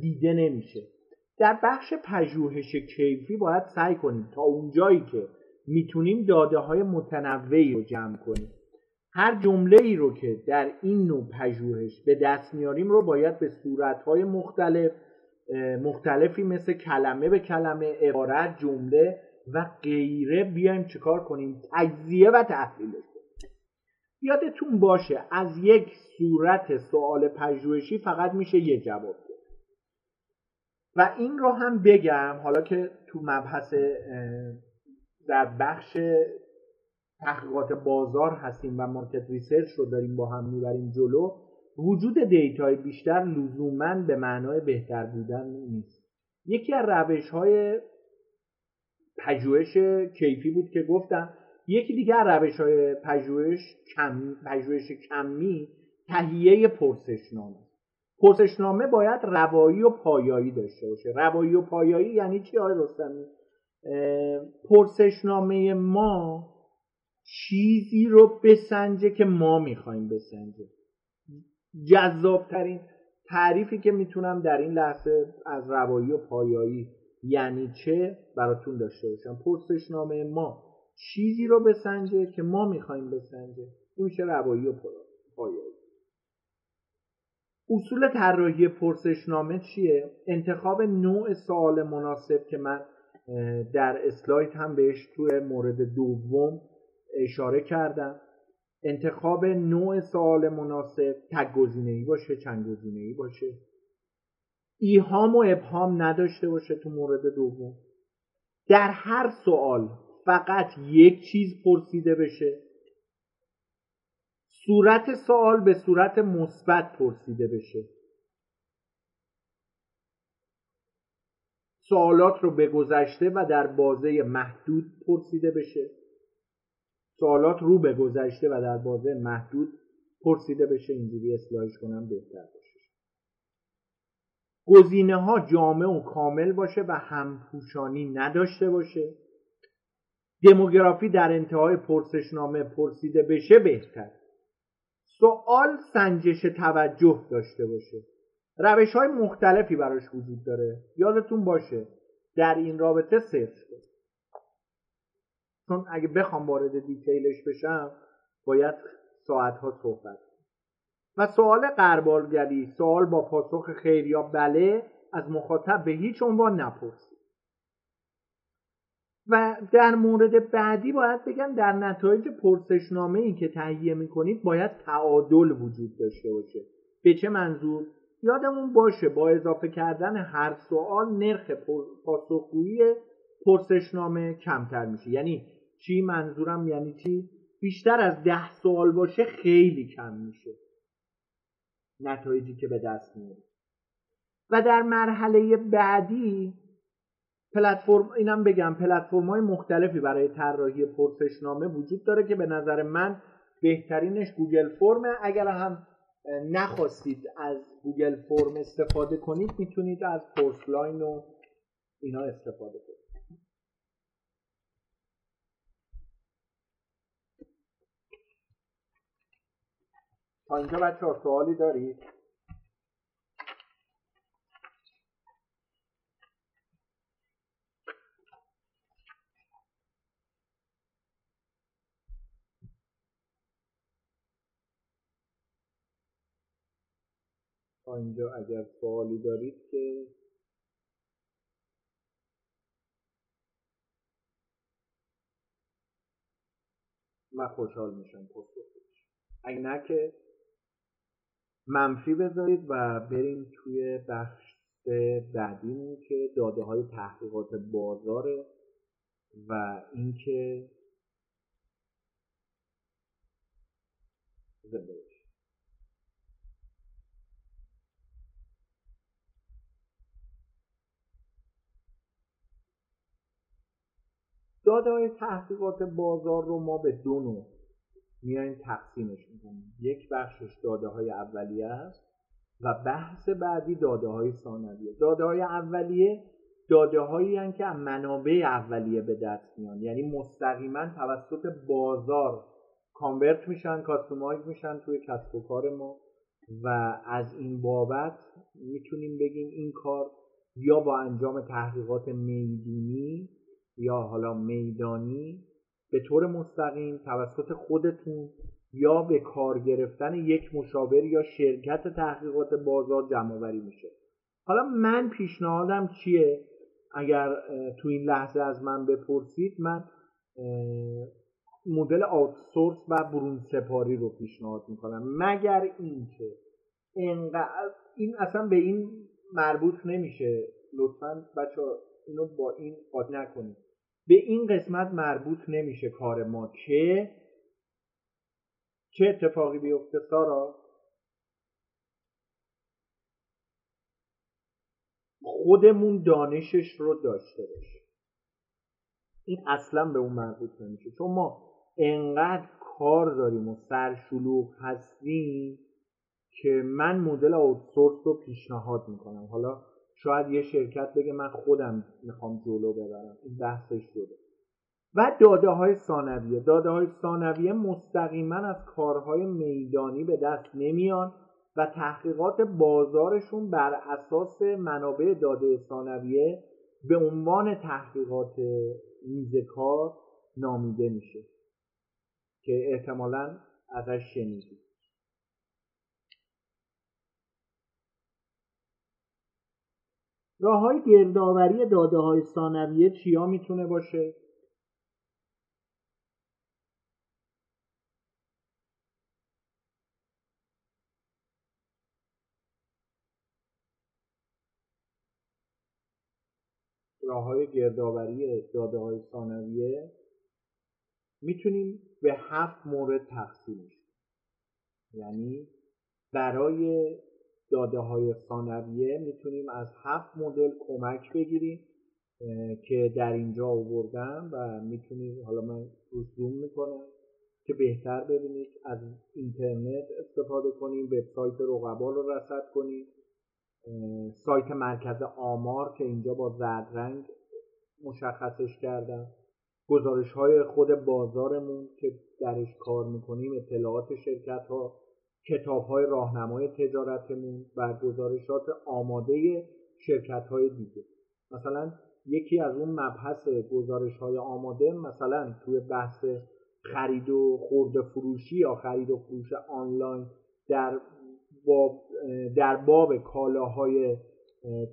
دیده نمیشه. در بخش پژوهش کیفی باید سعی کنیم تا اونجایی که می‌تونیم داده های متنوعی رو جمع کنیم. هر جمله ای رو که در این نوع پژوهش به دست میاریم رو باید به صورت های مختلف مختلفی مثل کلمه به کلمه عبارت جمله و غیره بیایم چیکار کنیم؟ تجزیه و تحلیلش کنیم. یادتون باشه از یک صورت سوال پژوهشی فقط میشه یه جواب و این رو هم بگم حالا که تو مبحث در بخش تحقیقات بازار هستیم و market research رو داریم با هم می‌بریم جلو وجود data ی بیشتر لزوما به معنای بهتر بودن نیست. یکی از روش های پژوهش کیفی بود که گفتم یکی دیگر روش های پژوهش کم، پژوهش کمی تهیه پرسشنامه. پرسشنامه باید روایی و پایایی داشته باشه. روایی و پایایی یعنی چی آقای رستمی؟ پرسشنامه ما چیزی رو بسنجه که ما می‌خوایم بسنجه. جذابترین تعریفی که می‌تونم در این لحظه از روایی و پایایی یعنی چه براتون داشته باشم. پرسشنامه ما چیزی رو بسنجه که ما می‌خوایم بسنجه. این میشه روایی و پایایی. اصول طراحی پرسشنامه چیه؟ انتخاب نوع سوال مناسب که من در اسلاید هم بهش توی مورد دوم اشاره کردم. انتخاب نوع سوال مناسب تک گزینه ای باشه چند گزینه ای باشه. ایهام و ابهام نداشته باشه تو مورد دوم. در هر سوال فقط یک چیز پرسیده بشه. صورت سوال به صورت مثبت پرسیده بشه. سوالات رو به گذشته و در بازه محدود پرسیده بشه. سوالات رو به گذشته و در بازه محدود پرسیده بشه اینجوری اصلاحش کنم بهتر باشه. گزینه ها جامع و کامل باشه و همپوشانی نداشته باشه. دموگرافی در انتهای پرسشنامه پرسیده بشه بهتر. سوال سنجش توجه داشته باشه. روش های مختلفی براش وجود داره. یادتون باشه در این رابطه سرچ کنید چون اگه بخوام وارد دیتیلش بشم باید ساعتها صحبت و سوال قربالگری سوال با پاسخ خیر یا بله از مخاطب به هیچ عنوان نپرسید. و در مورد بعدی باید بگم در نتایج پرسشنامه ای که تهیه می‌کنید باید تعادل وجود داشته باشه. به چه منظور؟ یادمون باشه با اضافه کردن هر سوال نرخ پاسخگویی پرسشنامه کمتر میشه. یعنی چی منظورم یعنی چی؟ بیشتر از ده سوال باشه خیلی کم میشه. نتایجی که به دست میاد و در مرحله بعدی پلتفرم اینم بگم پلتفرم های مختلفی برای طراحی پرسشنامه وجود داره که به نظر من بهترینش Google Form ه اگر هم نخواستید از Google Form استفاده کنید می‌تونید از پرس‌لاین و اینا استفاده کنید. تا اینجا بچه سوالی دارید؟ تا اینجا اگر سوالی دارید که من خوشحال میشم پست اگه نه که منفی بذارید و بریم توی بخش بعدیمون که داده های تحقیقات بازاره و اینکه داده های تحقیقات بازار رو ما به دو نوع میایم تقسیمش می‌کنیم. یک بخشش داده های اولیه است و بحث بعدی داده های ثانویه. داده های اولیه داده هایی که از منابع اولیه به دست میان. یعنی مستقیما توسط بازار کانورت میشن کاستومایز میشن توی کسب و کار ما و از این بابت می‌تونیم بگیم این کار یا با انجام تحقیقات می‌دونی یا حالا میدانی به طور مستقیم توسط خودتون یا به کار گرفتن یک مشاور یا شرکت تحقیقات بازار جمع وری میشه. حالا من پیشنهادم چیه؟ اگر تو این لحظه از من بپرسید من مدل آوتسورس و برون سپاری رو پیشنهاد می‌کنم. مگر اینکه انقدر این اصلا به این مربوط نمیشه. لطفا بچه اینو با این قاطی نکنید. به این قسمت مربوط نمیشه کار ما که چه اتفاقی بیفته سارا؟ خودمون دانشش رو داشته باشیم. این اصلا به اون مربوط نمیشه. چون ما انقدر کار داریم و سرشلوغ هستیم که من مدل آوتسورس رو پیشنهاد می‌کنم. حالا شاید یه شرکت بگه من خودم می‌خوام جلو ببرم. این بحثش شده. و داده های ثانویه. داده های ثانویه مستقیما از کارهای میدانی به دست نمیان و تحقیقات بازارشون بر اساس منابع داده ثانویه به عنوان تحقیقات میز کار نامیده میشه. که احتمالا ازش شنیدید. راه های گردآوری داده های ثانویه چیا می‌تونه باشه؟ راه های گردآوری داده های ثانویه می‌تونیم به هفت مورد تقسیمش یعنی برای داده های ثانویه می‌تونیم از هفت مدل کمک بگیریم که در اینجا آوردم و می‌تونید حالا من رو زوم می‌کنم که بهتر ببینید از اینترنت استفاده کنیم وبسایت رقبا رو رصد کنید سایت مرکز آمار که اینجا با زرد رنگ مشخصش کردم. گزارش های خود بازارمون که درش کار می‌کنیم اطلاعات شرکت ها کتاب های راهنمای تجارتمون و گزارشات آماده شرکت های دیگه. مثلا یکی از اون مبحث گزارش های آماده مثلا توی بحث خرید و خورده فروشی یا خرید و فروش آنلاین در باب در باب کالاهای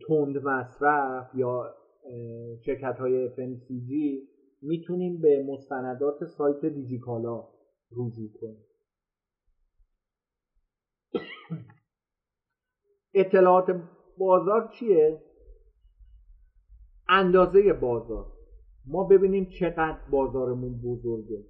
تند مصرف یا شرکت های FMCG می‌تونیم به مستندات سایت دیجیکالا رجوع کنیم. اطلاعات بازار چیه؟ اندازه بازار. ما ببینیم چقدر بازارمون بزرگه.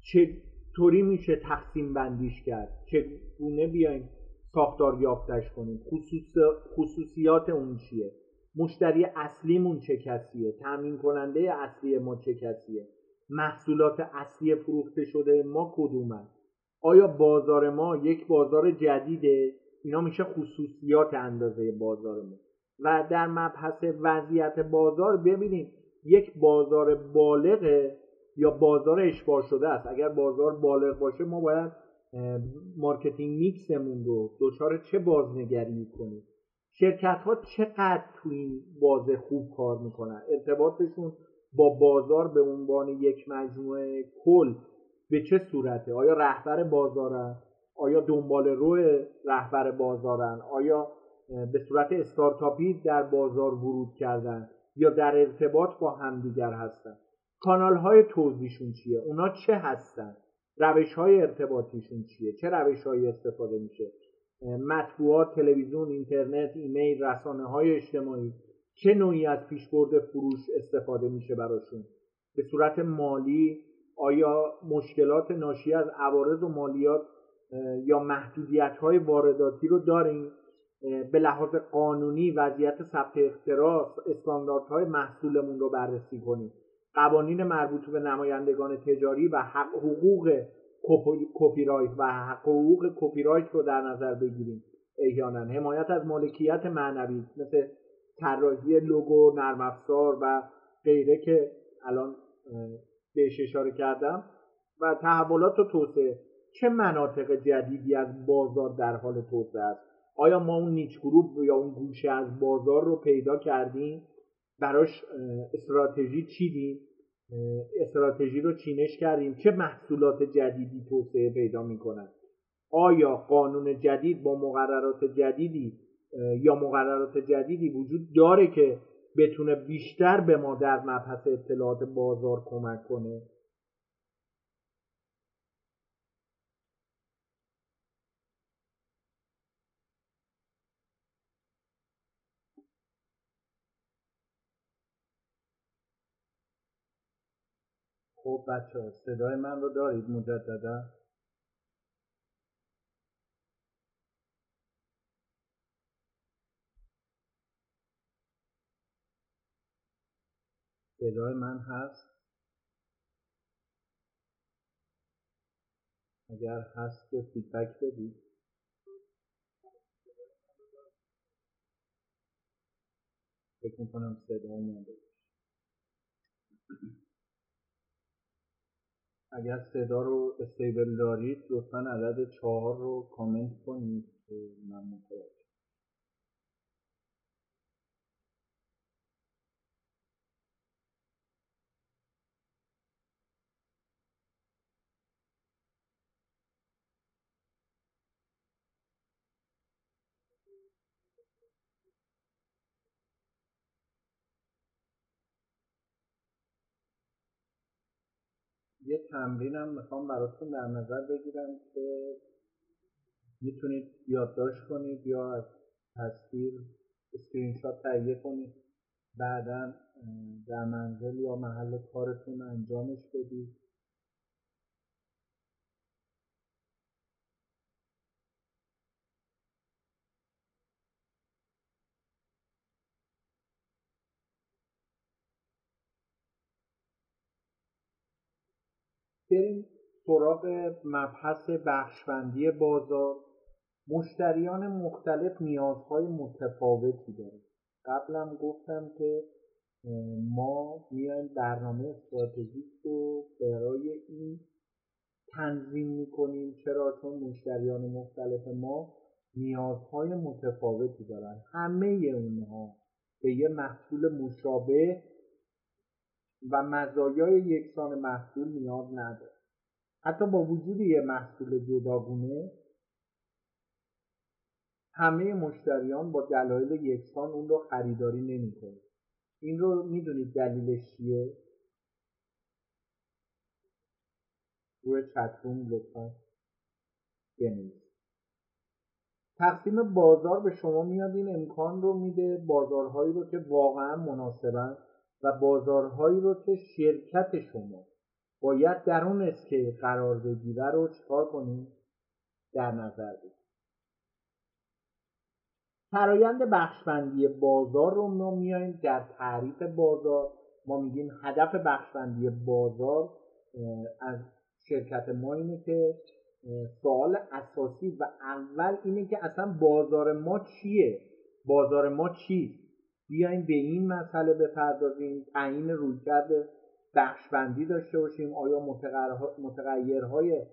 چطوری میشه تقسیم بندیش کرد؟ چگونه بیایم ساختار یافتش کنیم؟ خصوص... خصوصیات اون چیه؟ مشتری اصلیمون چه کسیه؟ تامین کننده اصلی ما چه کسیه؟ محصولات اصلی فروخته شده ما کدومن؟ آیا بازار ما یک بازار جدیده؟ اینا میشه خصوصیات اندازه بازارمون و در مبحث وضعیت بازار ببینیم یک بازار بالغه یا بازار اشباع شده است. اگر بازار بالغ باشه ما باید مارکتینگ میکسمون رو دچار چه بازنگری کنیم؟ شرکت ها چقدر تو این بازه خوب کار می‌کنن؟ ارتباطشون با بازار به عنوان یک مجموعه کل به چه صورته؟ آیا رهبر بازارن آیا دنبال روی رهبر بازارن؟ آیا به صورت استارتاپی در بازار ورود کردن؟ یا در ارتباط با همدیگر هستن؟ کانال های توضیحشون چیه؟ اونا چه هستن؟ روش های ارتباطیشون چیه؟ چه روش های استفاده میشه؟ مطبوعات تلویزیون اینترنت ایمیل رسانه های اجتماعی چه نوعی از پیشبرد فروش استفاده میشه براشون؟ به صورت مالی آیا مشکلات ناشی از عوارض و مالیات یا محدودیت های وارداتی رو داریم. به لحاظ قانونی وضعیت ثبت اختراع استانداردهای محصولمون رو بررسی کنیم. قوانین مربوط به نمایندگان تجاری و حق حقوق کپی رایت و حقوق کپی رایت رو در نظر بگیریم. احیانا حمایت از مالکیت معنوی مثل طراحی لوگو نرم افزار و غیره که الان بهش اشاره کردم. و تحولات و توسعه. چه مناطق جدیدی از بازار در حال توسعه است؟ آیا ما اون نیچ گروپ یا اون گوشه از بازار رو پیدا کردیم؟ براش استراتژی چیدیم؟ استراتژی رو چینش کردیم؟ چه محصولات جدیدی توسعه پیدا می‌کنن آیا قانون جدید با مقررات جدیدی یا مقررات جدیدی وجود داره که بتونه بیشتر به ما در مبحث اطلاعات بازار کمک کنه؟ خب بچه ها صدای من رو دارید مجددا؟ صدای من هست؟ اگر هست که فیدبک بدید. فکر می‌کنم صدای اومده اگر صدا رو استیبل دارید لطفا عدد چهار رو کامنت کنید. که یه تمرینم می‌خوام براتون در نظر بگیرم که می‌تونید یادداشت کنید یا از تصویر اسکرین شات تهیه کنید. بعدا در منزل یا محل کارتون انجامش بدید. بریم سراغ مبحث بخشبندی بازار. مشتریان مختلف نیازهای متفاوتی داره قبلم گفتم که ما میایم برنامه استراتژیک رو برای این تنظیم می‌کنیم. چرا؟ چون مشتریان مختلف ما نیازهای متفاوتی دارن. همه اونها به یه محصول مشابه و مزایای یکسان محصول نیاز نداره. حتی با وجود یه محصول جداگونه همه مشتریان با دلایل یکسان اون رو خریداری نمی‌کنه این رو می‌دونید دلیلش چیه؟ روی چتروم لطفا بنویسید. تقسیم بازار به شما میاد این امکان رو میده بازارهایی رو که واقعا مناسبن. و بازارهایی رو که شرکت شما باید در اون اسکیل قرار بگیره رو چکار کنیم در نظر بگیریم فرایند بخشبندی بازار رو ما میایم در تعریف بازار. ما میگیم هدف بخشبندی بازار از شرکت ما اینه که سوال اساسی و اول اینه که اصلا بازار ما چیه؟ بازار ما چیست؟ بیایم به این مسئله بپردازیم تعیین رویکرد بخشبندی داشته باشیم. آیا متغیرهای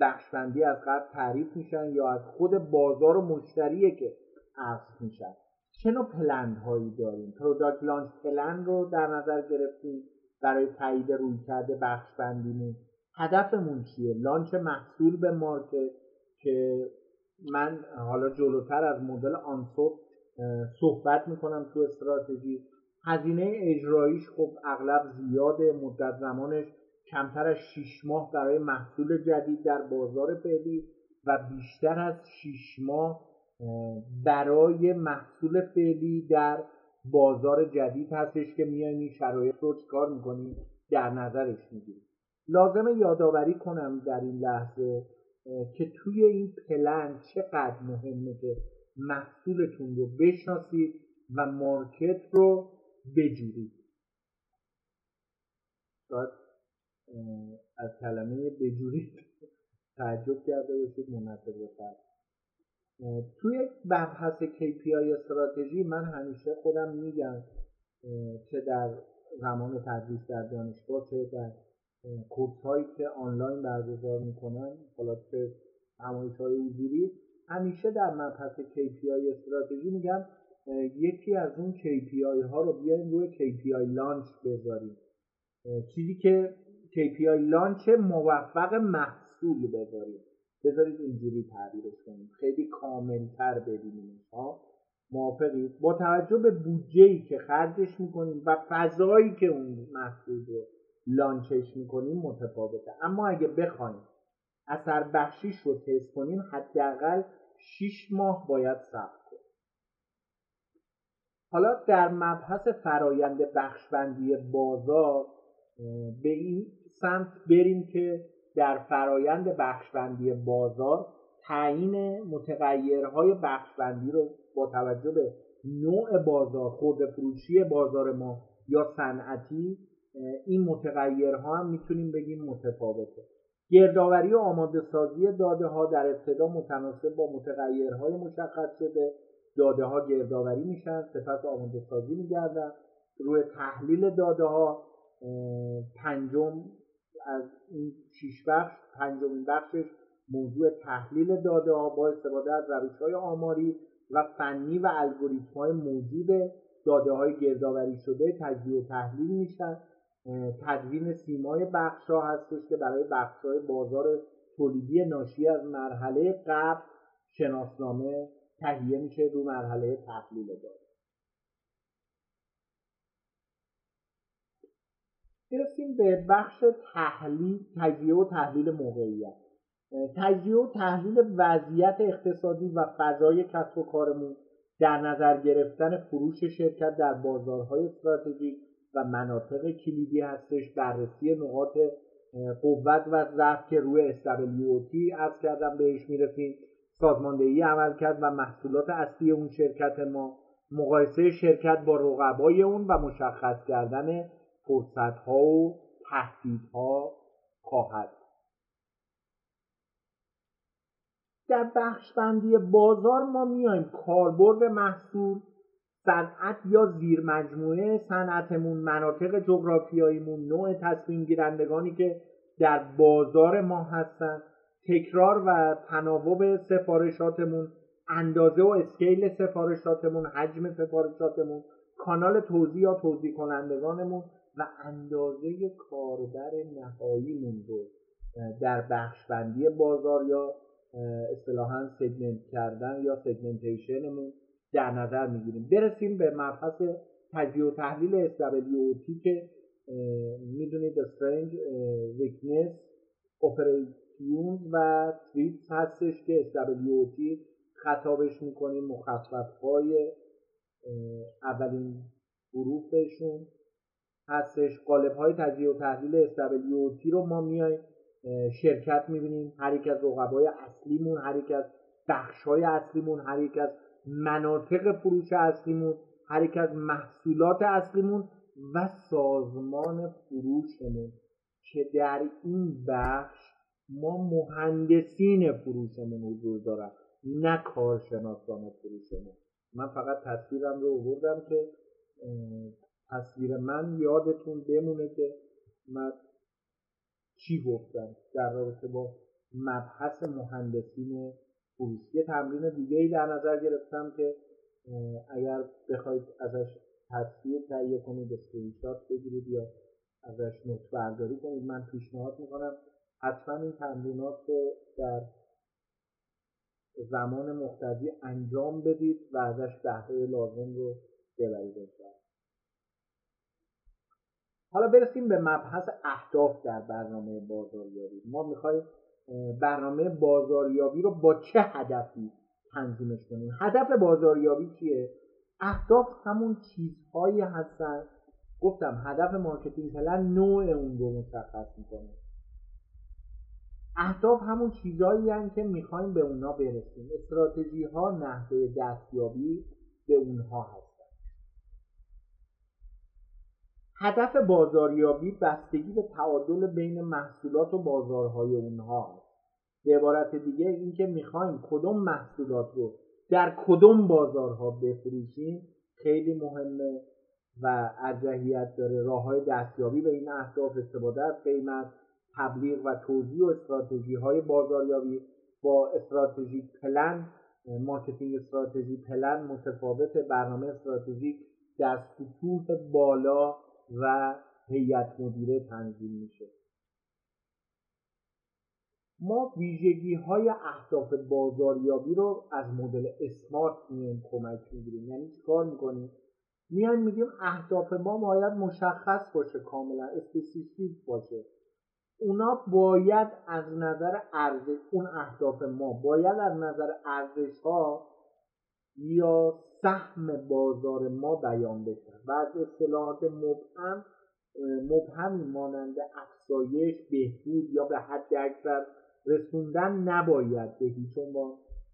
بخشبندی از قبل تعریف میشن یا از خود بازار و مشتریه که عرض میشن؟ چه نوع پلند هایی داریم؟ product launch plan رو در نظر گرفتیم برای تایید رویکرد بخشبندیمون. هدفمون چیه؟ launch محصول به market که من حالا جلوتر از مدل آنسوپ صحبت می‌کنم تو استراتژی. هزینه اجراییش خب اغلب زیاده. مدت زمانش کمتر از 6 ماه برای محصول جدید در بازار فعلی و بیشتر از 6 ماه برای محصول فعلی در بازار جدید هستش که میایم این شرایط رو چکار می‌کنیم؟ در نظرش می‌گیریم. لازمه یادآوری کنم در این لحظه که توی این پلن چقدر مهمه که محصولتون رو بشناسید و مارکت رو بجورید شاید از کلمه بجورید تعجب کرده باشید مناسب توی بحث KPI استراتژی من همیشه خودم میگم چه در زمان تدریس در دانشگاه چه در کورس هایی که آنلاین برگزار می‌کنن حالا چه همایش های حضوری. همیشه در مبحث KPI استراتژی میگم یکی از اون KPI ها رو بیایم روی KPI لانچ بذاریم. چیزی که KPI لانچ موفق محصول بذاریم. بذارید اینجوری تعبیرش کنیم. خیلی کاملتر ببینیم ها. موافقید با توجه به بودجه ای که خرجش می‌کنیم و فضایی که اون محصول رو لانچش می‌کنیم متفاوته. اما اگه بخوایم اثر بخشیش رو تست کنیم حداقل 6 ماه باید صبر کنیم. حالا در مبحث فرایند بخشبندی بازار به این سمت بریم که در فرایند بخشبندی بازار تعیین متغیرهای بخشبندی رو با توجه به نوع بازار خورده فروشی بازار ما یا صنعتی این متغیرها هم می‌تونیم بگیم متفاوته. گردآوری و آماده سازی داده ها در ابتدا متناسب با متغیرهای مشخص شده. داده ها گردآوری میشن سپس آماده سازی میگردن. روی تحلیل داده ها پنجم از این شیش بخش پنجمین بخشش موضوع تحلیل داده ها با استفاده از روش های آماری و فنی و الگوریتم های موجود داده های گردآوری شده تجزیه و تحلیل میشن. تدوین سیمای بخش ها هستش که برای بخش های بازار تولیدی ناشی از مرحله قبل شناسنامه تهیه میشه رو مرحله تحلیل داده. برسیم به بخش تحلیل تجزیه و تحلیل موقعیت. تجزیه و تحلیل وضعیت اقتصادی و فضای کسب و کارمون در نظر گرفتن فروش شرکت در بازارهای استراتژیک و مناطق کلیدی هستش بررسی نقاط قوت و ضعف که روی SWOT از کردم بهش می‌رسیم. سازماندهی عمل کرد و محصولات اصلی اون شرکت ما. مقایسه شرکت با رقبای اون و مشخص کردن فرصت ها و تهدیدها خواهد. در بخش بندی بازار ما میایم کاربرد محصول صنعت یا زیر مجموعه صنعتمون مناطق جغرافیاییمون نوع تصمیم گیرندگانی که در بازار ما هستن تکرار و تناوب سفارشاتمون اندازه و scale سفارشاتمون حجم سفارشاتمون کانال توزیع یا توزیع کنندگانمون و اندازه کاربر نهاییمون رو در بخش بندی بازار یا اصطلاحا segment کردن یا segmentation مون در نظر می‌گیریم. برسیم به مبحث تجزیه و تحلیل SWOT که می‌دونید strength weakness اپریشنز و تریپس هستش که SWOT خطابش می‌کنیم مخفف های اولین حروفشون هستش. قالب های تجزیه و تحلیل SWOT رو ما میایم شرکت می‌بینیم. هر یک از رقبای اصلیمون هر یک از بخش های اصلیمون هر یک از مناطق فروش اصلیمون هر یک از محصولات اصلیمون و سازمان فروشمون که در این بخش ما مهندسین فروشمون حضور دارن نه کارشناسان فروشمون. من فقط تصویرم رو آوردم که تصویر من یادتون بمونه که من چی گفتم در رابطه با مبحث مهندسین فروش یه تمرین دیگه ای در نظر گرفتم که اگر بخواید ازش تصویر تهیه کنید اسکرینشات بگیرید یا ازش note برداری کنید من پیشنهاد می‌کنم حتما این تمرینات رو در زمان مقتضی انجام بدید و ازش بهره لازم رو ببرید. حالا برسیم به مبحث اهداف در برنامه بازاریابی. ما می‌خوایم برنامه بازاریابی رو با چه هدفی تنظیمش کنیم؟ هدف بازاریابی چیه؟ اهداف همون چیزهایی هستن. گفتم هدف marketing plan نوع اون رو مشخص می‌کنه. اهداف همون چیزهایی هم که می‌خوایم به اونا برسیم. استراتژی ها نحوه دستیابی به اونها هستن هدف بازاریابی بستگی به تعادل بین محصولات و بازارهای اونها. هست به عبارت دیگه اینکه می‌خوایم کدوم محصولات رو در کدوم بازارها بفروشیم خیلی مهمه و ارجحیت داره. راه های دستیابی به این اهداف استفاده از قیمت تبلیغ و توزیع و استراتژی های بازاریابی با strategy plan marketing strategy plan متفاوت برنامه استراتژیک در سطوح بالا و هیئت مدیره تنظیم میشه. ما ویژگی های اهداف بازاریابی رو از مدل SMART میایم کمک می‌گیریم. یعنی چیکار می‌کنیم؟ میایم میگیم اهداف ما باید مشخص باشه کاملا specific باشه. اونا باید از نظر ارزش اون اهداف ما باید از نظر ارزش ها یا سهم بازار ما بیان بشن و از اصطلاحات مبهم مبهمی مانند افزایش بهبود یا به حد اکثر رسوندن نباید به هیچ عنوان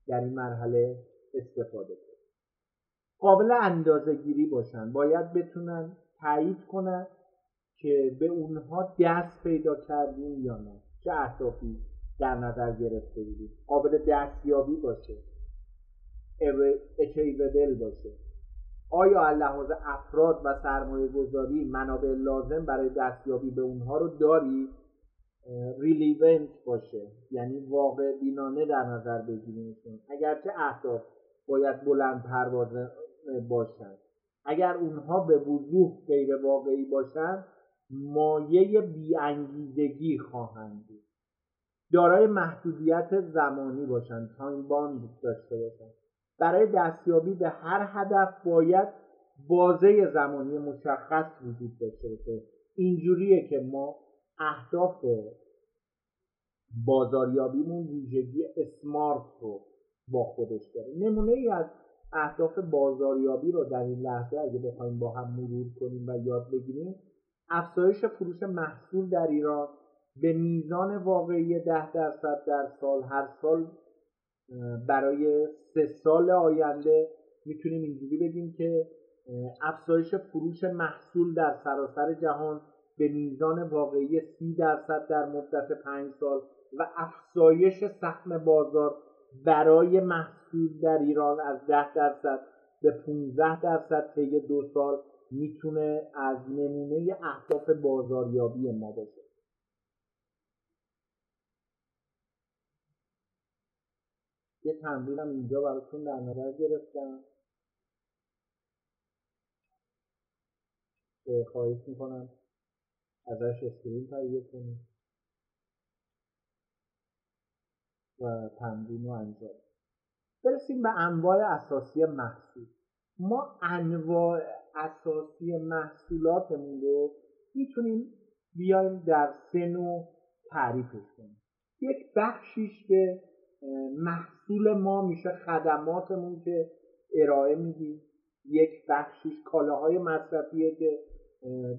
در این مرحله استفاده کنیم. قابل اندازه گیری باشن. باید بتونن تایید کنن که به اونها دست پیدا کردیم یا نه. چه اهدافی در نظر گرفته بودیم؟ قابل دستیابی باشه. اچیوبل باشه. آیا به لحاظ افراد و سرمایه گذاری منابع لازم برای دستیابی به اونها رو داری؟ relevant باشه. یعنی واقع بینانه در نظر بگیریمشون اگرچه اهداف باید بلند پروازه باشند اگر اونها به وضوح غیر واقعی باشند مایه بی انگیزگی خواهند بود. دارای محدودیت زمانی باشند time bound داشته باشند برای دستیابی به هر هدف باید بازه زمانی مشخص وجود داشته باشه. اینجوریه که ما اهداف بازاریابیمون ویژگی اسمارت رو با خودش داره نمونه ای از اهداف بازاریابی رو در این لحظه اگه بخوایم با هم مرور کنیم و یاد بگیریم افزایش فروش محصول در ایران به میزان واقعی ده درصد در سال هر سال برای سه سال آینده می‌تونیم اینجوری بگیم که افزایش فروش محصول در سراسر جهان به میزان واقعی سی درصد در مدت پنج سال و افزایش سهم بازار برای محصول در ایران از ده درصد به 15 درصد طی دو سال می‌تونه از نمونه اهداف بازاریابی ما باشه. یه تمرینم اینجا براتون در نظر گرفتم. که خواهش می‌کنم ازش اسکرین تهیه کنیم و تمرین رو انجام برسیم به انواع اساسی محصول. ما انواع اساسی محصولاتمون رو می‌تونیم بیایم در سه نوع تعریفش کنیم. یک بخشیش به محصول ما میشه خدماتمون که ارائه میدیم. یک بخشیش کالاهای مصرفیه که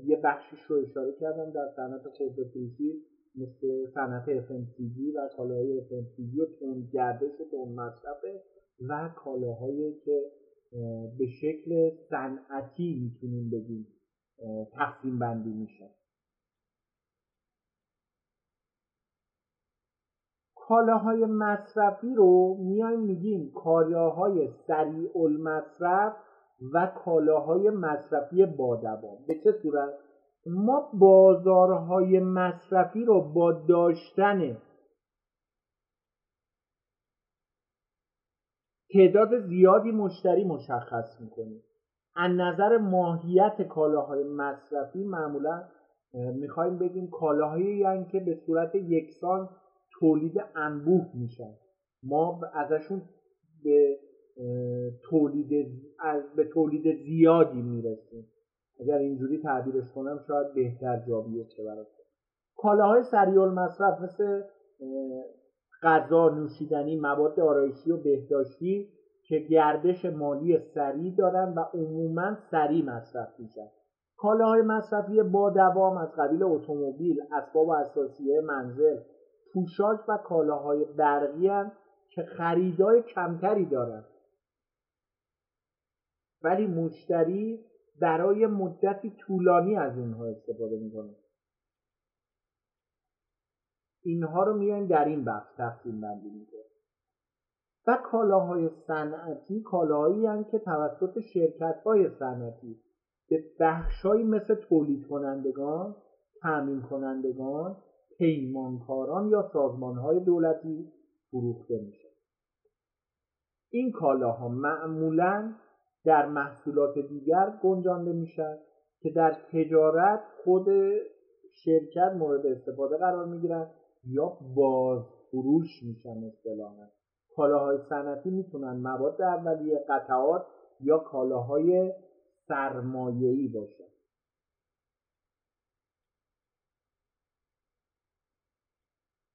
یه بخشیش رو اشاره کردم در صنعت خورده فروشی مثل صنعت FMCG و کالاهای FMCG و تون گردش و تون مصرفه و کالاهایی که به شکل صنعتی می‌تونیم بگیم تقسیم بندی میشه. کالاهای مصرفی رو میایم میگیم کالاهای سریع المصرف و کالاهای مصرفی بادوام به چه صورت؟ ما بازارهای مصرفی رو با داشتن تعداد زیادی مشتری مشخص می‌کنیم. از نظر ماهیت کالاهای مصرفی معمولا می‌خوایم بگیم کالاهایی یعنی که به صورت یکسان تولید انبوه میشن. ما ازشون به تولید به تولید زیادی می‌رسیم. اگر اینجوری تعبیرش کنم شاید بهتر جا بیفته براتون کالاهای سریع المصرف مثل غذا نوشیدنی مواد آرایشی و بهداشتی که گردش مالی سریع دارن و عموما سریع مصرف میشن. کالاهای مصرفی با دوام از قبیل اتومبیل اسباب اساسیه منزل پوشاک و کالاهای برقی که خریدای کمتری دارن. ولی مشتری برای مدتی طولانی از اینها استفاده می‌کنه. اینها رو میایم در این بخش تقسیم بندی می‌کنه. و کالاهای صنعتی کالاهایی که توسط شرکت های صنعتی به بخشهایی مثل تولید کنندگان تأمین کنندگان پیمانکاران یا سازمانهای دولتی فروخته میشه این کالاها معمولا در محصولات دیگر گنجانده میشن که در تجارت خود شرکت مورد استفاده قرار می‌گیرن یا باز فروش میشن اصطلاحا. کالاهای صنعتی می‌تونن مواد اولیه قطعات یا کالاهای سرمایه‌ای باشن.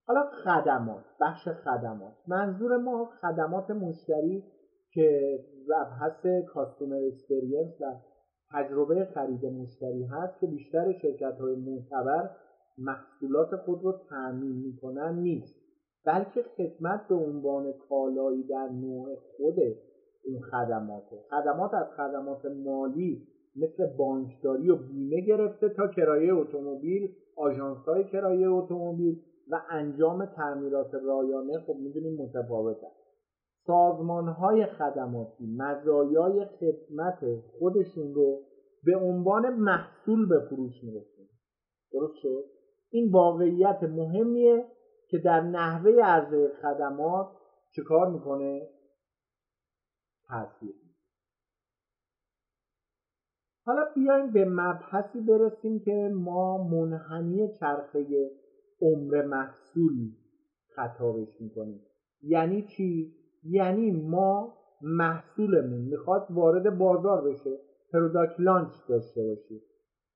حالا خدمات بخش خدمات. منظور ما خدمات مشتری که مبحث کاستومر اکسپریانس و تجربه خرید مشتری هست که بیشتر شرکت های معتبر محصولات خود رو تأمین می‌کنن نیست. بلکه خدمت به عنوان کالایی در نوع خود این خدماته. خدمات از خدمات مالی مثل بانکداری و بیمه گرفته تا کرایه اتومبیل آژانس های کرایه اتومبیل و انجام تعمیرات رایانه خب می‌دونیم متفاوت سازمان های خدماتی مزایای خدمت خودشون رو به عنوان محصول به فروش میرسون درست شد؟ این واقعیت مهمیه که در نحوه عرضه خدمات چه می‌کنه؟ تاثیر حالا بیایم به مبحثی برسیم که ما منحنی چرخه عمر محصول خطابش می‌کنیم یعنی چی؟ یعنی ما محصولمون می‌خواد وارد بازار بشه product launch داشته باشیم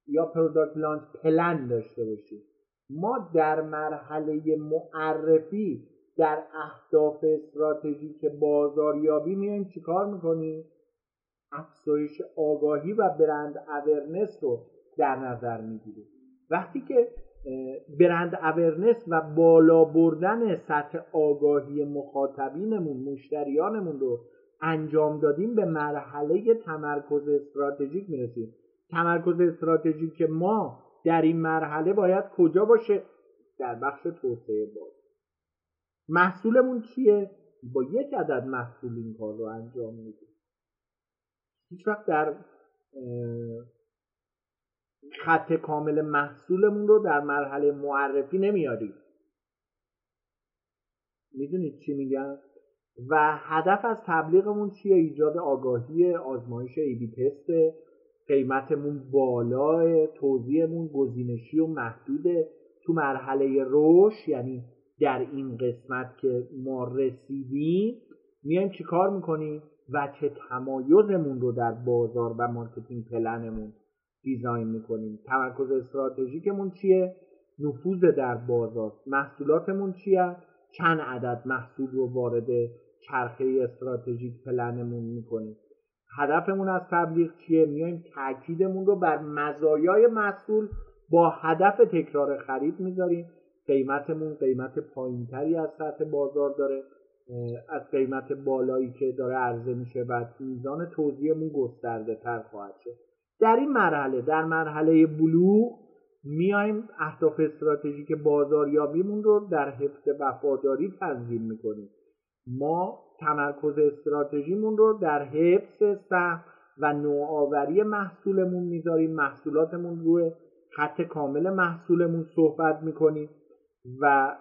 یا product launch plan داشته باشیم ما در مرحله معرفی در اهداف استراتژیک بازاریابی میایم چیکار می‌کنیم؟ افزایش آگاهی و brand awareness رو در نظر می‌گیریم. وقتی که brand awareness و بالا بردن سطح آگاهی مخاطبینمون مشتریانمون رو انجام دادیم به مرحله تمرکز استراتژیک می‌رسیم. تمرکز استراتژیک ما در این مرحله باید کجا باشه؟ در بخش توسعه باز. محصولمون چیه؟ با یک عدد محصول این کار رو انجام میدیم. هیچ وقت در خط کامل محصولمون رو در مرحله معرفی نمیاریم. می‌دونید چی میگم؟ و هدف از تبلیغمون چیه؟ ایجاد آگاهی آزمایش A/B test قیمتمون بالا توزیعمون گزینشی و محدوده تو مرحله رشد یعنی در این قسمت که ما رسیدیم میایم چیکار می‌کنیم؟ چه تمایزمون رو در بازار و marketing plan مون design می‌کنیم. تمرکز استراتژیکمون چیه؟ نفوذ در بازار. محصولاتمون چیه؟ چند عدد محصول رو وارد چرخه استراتژیک پلنمون می‌کنیم. هدفمون از تبلیغ چیه؟ میایم تاکیدمون رو بر مزایای محصول با هدف تکرار خرید می‌ذاریم. قیمتمون قیمت پایینتری از سطح بازار داره. از قیمت بالایی که داره عرضه میشه و میزان توضیحمون گسترده تر خواهد شد. در این مرحله در مرحله بلوغ میایم اهداف استراتژیک بازاریابیمون رو در حفظ وفاداری تنظیم می‌کنیم. ما تمرکز استراتژیمون رو در حفظ سهم و نوآوری محصولمون می‌ذاریم محصولاتمون روی خط کامل محصولمون صحبت می‌کنیم و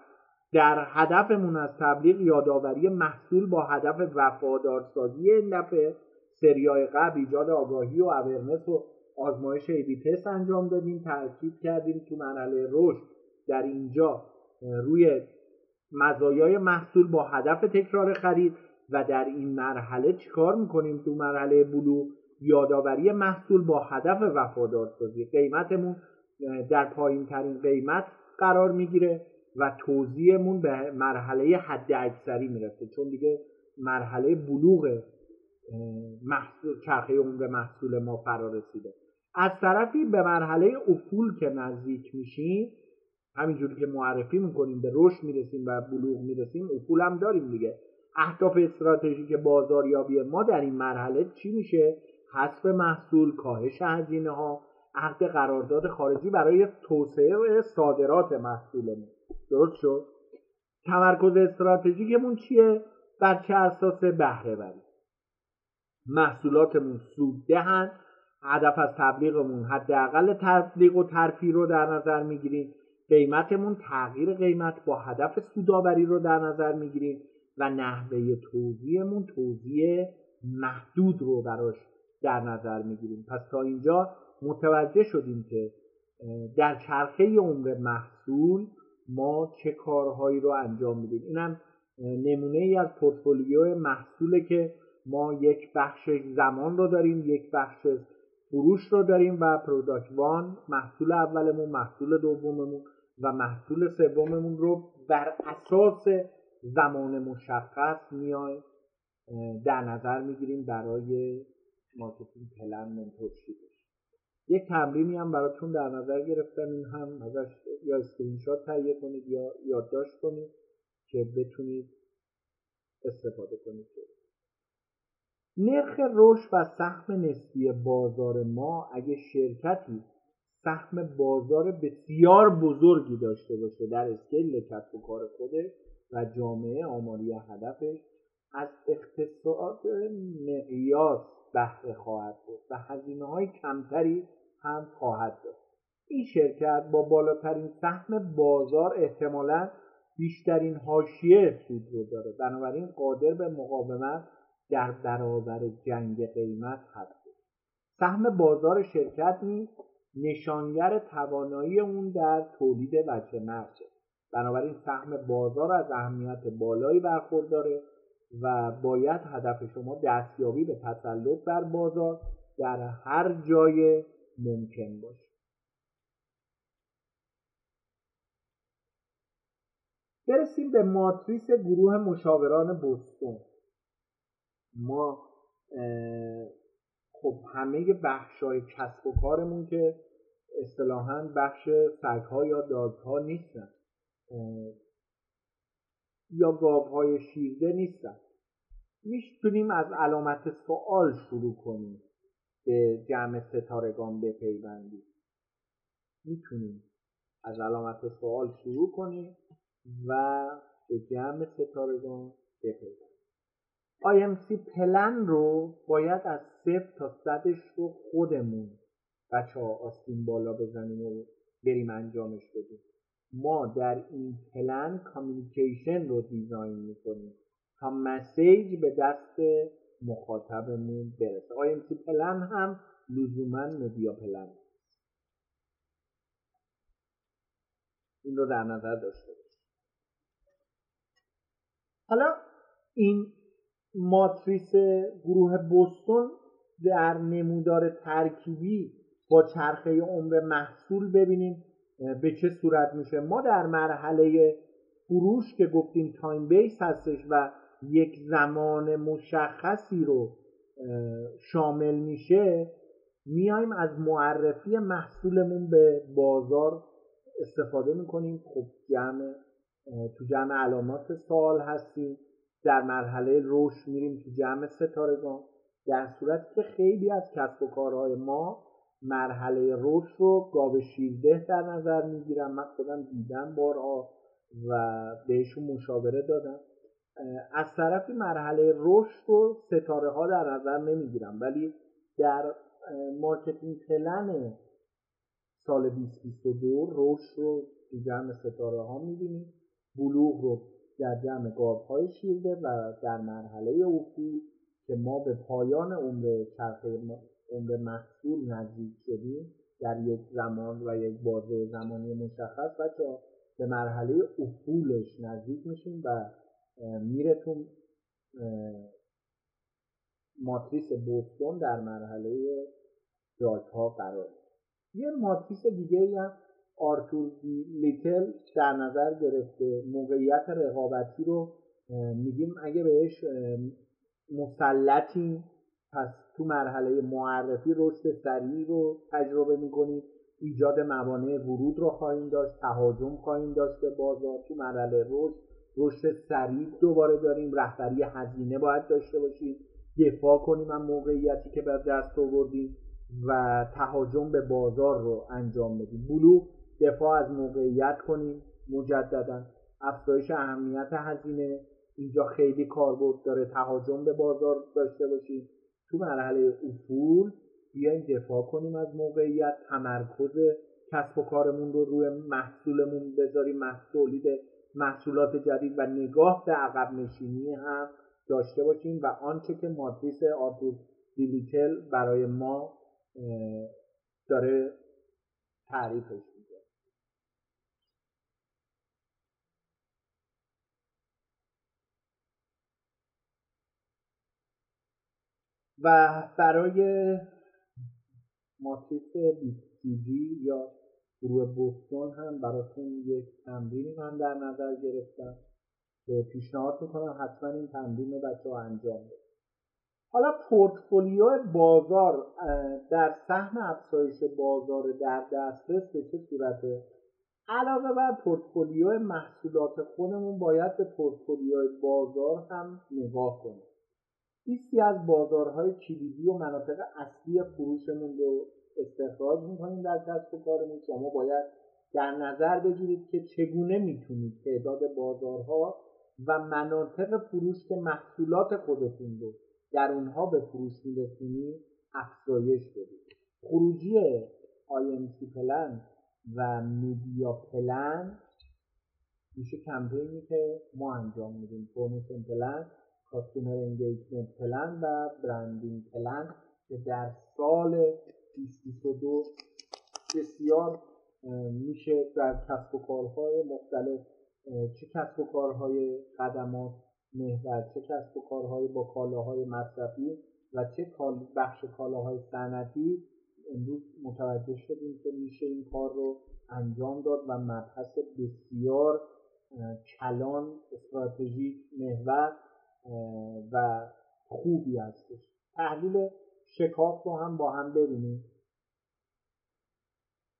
در هدفمون از تبلیغ یادآوری محصول با هدف وفادارسازی این دفعه سریای قبل ایجاد آگاهی و اورنس و آزمایش ایبی تست انجام دادیم. تاکید کردیم تو مرحله رشد. در اینجا روی مزایای محصول با هدف تکرار خرید و در این مرحله چیکار می‌کنیم؟ تو مرحله بلوغ یادآوری محصول با هدف وفادارسازی. قیمتمون در پایین ترین قیمت قرار می‌گیره و توضیحمون به مرحله حد اکثری می‌رسه. چون دیگه مرحله بلوغ محصول چرخه عمر محصول ما فرا رسیده. از طرفی به مرحله افول که نزدیک میشیم همینجوری که معرفی می‌کنیم به رشد می‌رسیم و بلوغ می‌رسیم افول هم داریم دیگه. اهداف استراتژیک بازاریابی ما در این مرحله چی میشه؟ حذف محصول کاهش هزینه ها عقد قرارداد خارجی برای توسعه صادرات محصولمون درست شد؟ تمرکز استراتژیکمون چیه؟ بر چه اساس بهره بری محصولاتمون سود دهن هدف از تبلیغمون حداقل تبلیغ و ترفیع رو در نظر می‌گیریم. قیمتمون تغییر قیمت با هدف سودآوری رو در نظر می‌گیریم و نحوه توضیحمون توضیح محدود رو براش در نظر می‌گیریم. پس تا اینجا متوجه شدیم که در چرخه عمر محصول ما چه کارهایی رو انجام میدیم. اینم نمونه ای از پورتفولیو محصوله که ما یک بخش زمان رو داریم یک بخش فروش رو داریم و product one محصول اولمون محصول دوممون و محصول سوممون رو بر اساس زمان مشخص میایم در نظر می‌گیریم برای marketing plan mentorship ش یک تمرینی هم براتون در نظر گرفتم این هم ازش یا اسکرین شات تهیه کنید یا یادداشت کنید که بتونید استفاده کنید. نرخ رشد و سهم نسبی بازار ما اگه شرکتی سهم بازار بسیار بزرگی داشته باشه در scale کسب و کار خودش و جامعه آماری هدفش از اقتصاد مقیاس بهره خواهد بود و هزینه های کمتری هم خواهد داشت. این شرکت با بالاترین سهم بازار احتمالا بیشترین حاشیه سود رو داره. بنابراین قادر به مقاومت در برابر جنگ قیمت هست سهم بازار شرکت نیز نشانگر توانایی اون در تولید وجه مرجه بنابراین سهم بازار از اهمیت بالایی برخورداره و باید هدف شما دستیابی به تسلط بر بازار در هر جای ممکن باشه. برسیم به ماتریس گروه مشاوران بوستون. ما خب همه بخش های کسب و کارمون که اصطلاحا بخش سگها یا دازها نیستن. یا های شیرده نیستن. می‌تونیم از علامت سوال شروع کنیم به جمع ستارگان بپیوندیم می‌تونیم از علامت سوال شروع کنیم و به جمع ستارگان بپیوندیم IMC پلن رو باید از صفر تا صدش رو خودمون بچه ها آستین بالا بزنیم و بریم انجامش بدیم. ما در این پلن communication رو design می‌کنیم تا message به دست مخاطبمون برسه. IMC plan هم لزوما media plan این رو در نظر داشته باشیم حالا این ماتریس گروه بوستون در نمودار ترکیبی با چرخه عمر محصول ببینیم به چه صورت میشه. ما در مرحله فروش که گفتیم تایم بیس هستش و یک زمان مشخصی رو شامل میشه میایم از معرفی محصولمون به بازار استفاده می‌کنیم. خب جمع تو جمع علامات سوال هستیم. در مرحله رشد میریم تو جمع ستارگان. در صورتی که خیلی از کسب و کارهای ما مرحله رشد رو گاو شیرده در نظر می‌گیرم من خودم دیدم بارها و بهشون مشاوره دادم. از طرفی مرحله رشد رو ستاره ها در نظر نمی‌گیرم. ولی در marketing plan سال 2022 رشد رو تو جمع ستاره ها می‌بینیم. بلوغ رو در جمع های شیرده و در مرحله افول که ما به پایان عمر چرخه عمر محصول نزدیک شدیم در یک زمان و یک بازه زمانی مشخص بچه به مرحله افولش نزدیک میشیم و میره تو ماتریس بوستون در مرحله جاج ها قرار یه ماتریس دیگه هم آرتور لیتل در نظر گرفته. موقعیت رقابتی رو میگیم اگه بهش مسلطی پس تو مرحله معرفی رشد سریع رو تجربه می‌کنیم ایجاد موانع ورود رو خواهیم داشت تهاجم خواهیم داشت به بازار. تو مرحله رشد رشد سریع دوباره داریم. رهبری هزینه باید داشته باشیم دفاع کنیم از موقعیتی که به دست آوردیم و تهاجم به بازار رو انجام بدیم. بلوغ دفاع از موقعیت کنیم مجددا. افزایش اهمیت هزینه. اینجا خیلی کاربرد داره تهاجم به بازار داشته باشیم. تو مرحله افول بیایم دفاع کنیم از موقعیت. تمرکز کسب و کارمون رو روی محصولمون بذاریم. محصولید محصولات جدید و نگاه به عقب نشینی هم داشته باشیم و آنچه که ماتریس آرتور دیلیتل برای ما داره تعریفش میده و برای ماتریس BCG یا گروه بوستون هم براتون یک تمرینی من در نظر گرفتم که پیشنهاد می‌کنم حتما این تمرین رو بچه انجام بدید حالا پورتفولیو بازار در سهم افزایش بازار در دسترس به چه صورته؟ علاوه بر پورتفولیو محصولات خودمون باید به پورتفولیو بازار هم نگاه کنیم. لیستی از بازارهای کلیدی و مناطق اصلی فروشمون رو استخراج می‌کنیم در کسب و کارمون. شما باید در نظر بگیرید که چگونه می‌تونید تعداد بازارها و مناطق فروش که محصولات خودتون رو در اونها به فروش میرسونید افزایش بدید. خروجی IMC plan و media plan میشه کمپینی که ما انجام میدیم. promotion plan. customer engagement plan و branding plan که در سال 2022 بسیار میشه در کسب و کارهای مختلف چه کسب و کارهای خدمات محور چه کسب و کارهای با کالاهای مصرفی و چه بخش کالاهای صنعتی. امروز متوجه شدیم که میشه این کار رو انجام داد و مبحث بسیار کلان استراتژیک محور. و خوبی هستش. تحلیل شکاف رو هم با هم ببینیم.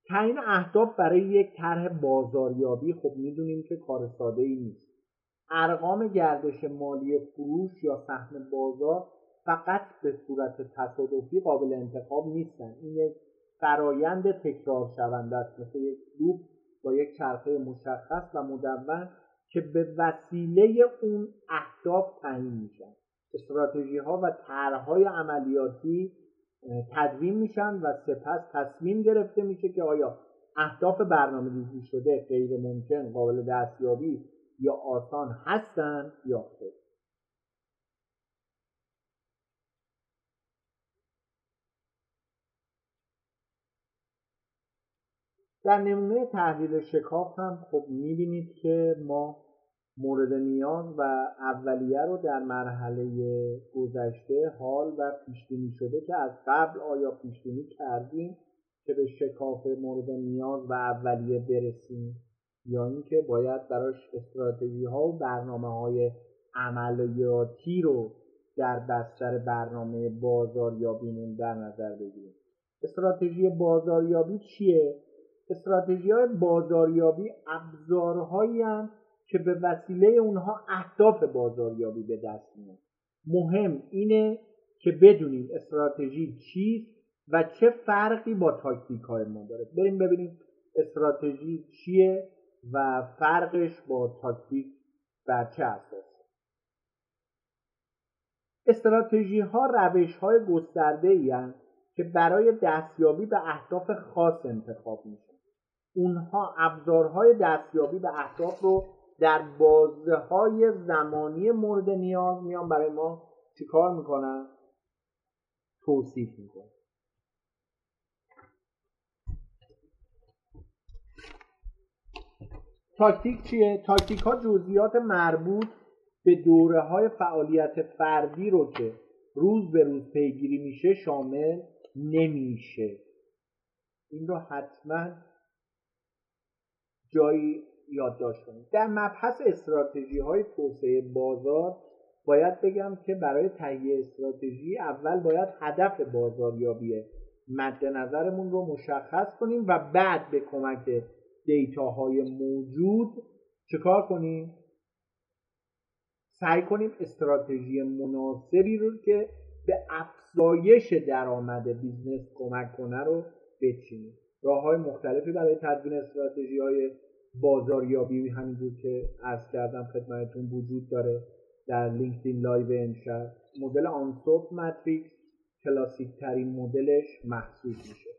تعیین اهداف برای یک طرح بازاریابی خب می‌دونیم که کار ساده ای نیست. ارقام گردش مالی فروش یا سهم بازار فقط به صورت تصادفی قابل انتخاب نیستن. این یک فرایند تکرار شونده است. مثل یک لوپ با یک چرخه مشخص و مدون که به وسیله اون اهداف تعیین میشن. استراتژی ها و طرحهای عملیاتی تدوین میشن و سپس تصمیم گرفته میشه که آیا اهداف برنامه ریزی شده غیر ممکن قابل دستیابی یا آسان هستن یا خیر در نمونه تحلیل شکاف هم خب می‌بینید که ما مورد نیاز و اولیه رو در مرحله گذشته حال و پیشبینی شده که از قبل آیا پیشبینی کردیم که به شکاف مورد نیاز و اولیه برسیم یا اینکه باید براش استراتژی ها و برنامه های عملیاتی رو در بستر برنامه بازاریابیمون در نظر بگیریم. استراتژی بازاریابی چیه؟ استراتژی های بازاریابی ابزارهایی که به وسیله اونها اهداف بازاریابی به دست میاد. مهم اینه که بدونیم استراتژی چیست و چه فرقی با تاکتیک های ما داره. بریم ببینیم استراتژی چیه و فرقش با تاکتیک بر چه اساس. استراتژی ها روش های گسترده که برای دستیابی به اهداف خاص انتخاب میشه اونها ابزارهای دستیابی به اهداف رو در بازه های زمانی مورد نیاز میان برای ما چیکار می‌کنن؟ توصیف می‌کنن. تاکتیک چیه؟ تاکتیک ها جزئیات مربوط به دوره های فعالیت فردی رو که روز به روز پیگیری میشه شامل نمیشه. این رو حتما جایی یادداشت کنید در مبحث استراتژی های توسعه بازار باید بگم که برای تهیه استراتژی اول باید هدف بازاریابی مد نظرمون رو مشخص کنیم و بعد به کمک data های موجود چکار کنیم؟ سعی کنیم استراتژی مناسبی رو که به افزایش درآمد business کمک کنه رو بچینیم. راه های مختلفی برای تدوین استراتژی های بازاریابی همینجور که عرض کردم خدمتتون وجود داره در LinkedIn Live امشب. مدل Ansoff matrix کلاسیک ترین مدلش محسوب میشه.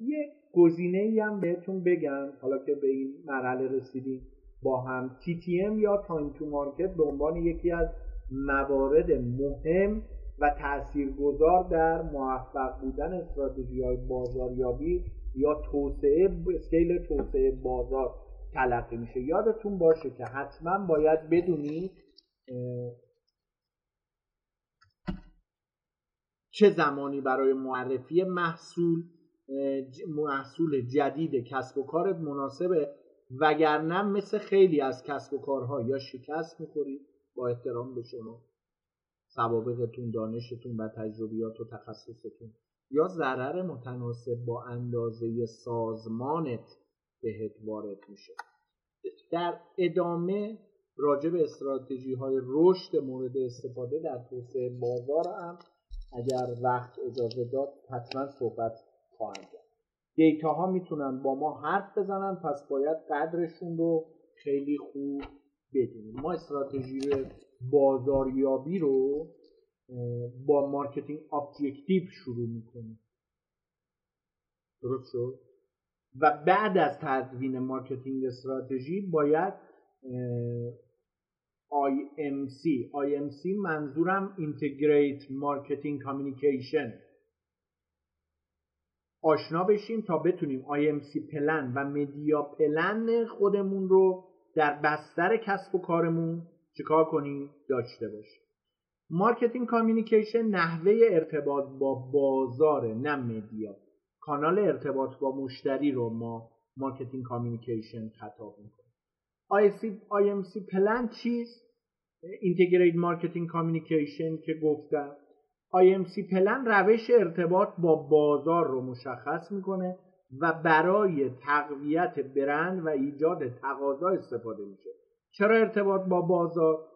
یه گزینه ای هم بهتون بگم حالا که به این مرحله رسیدیم با هم. TTM یا time to market به عنوان یکی از موارد مهم و تاثیرگذار در موفق بودن استراتژی های بازاریابی یا توسعه scale توسعه بازار تلقی میشه. یادتون باشه که حتما باید بدونید چه زمانی برای معرفی محصول محصول جدید کسب و کارت مناسبه وگرنه مثل خیلی از کسب و کارها یا شکست می‌خورید با احترام به شما سوابقتون دانشتون و تجربیات و تخصصتون. یا ضرر متناسب با اندازه سازمانت بهت وارد میشه. در ادامه راجع به استراتژی های رشد مورد استفاده در توسعه بازار هم اگر وقت اجازه داد حتما صحبت خواهند کرد. data ها می‌تونن با ما حرف بزنن پس باید قدرشون رو خیلی خوب بدونیم. ما استراتژی بازاریابی رو با marketing objective شروع می‌کنیم درست شد؟ و بعد از تدوین marketing strategy باید IMC IMC منظورم Integrate Marketing Communication آشنا بشیم تا بتونیم IMC plan و media plan خودمون رو در بستر کسب و کارمون چیکار کنیم؟ داشته باشیم. marketing communication نحوه ارتباط با بازار نه media. کانال ارتباط با مشتری رو ما marketing communication خطاب می‌کنیم IMC plan چیست؟ integrate marketing communication که گفتم. IMC plan روش ارتباط با بازار رو مشخص می‌کنه و برای تقویت برند و ایجاد تقاضا استفاده میشه. چرا ارتباط با بازار؟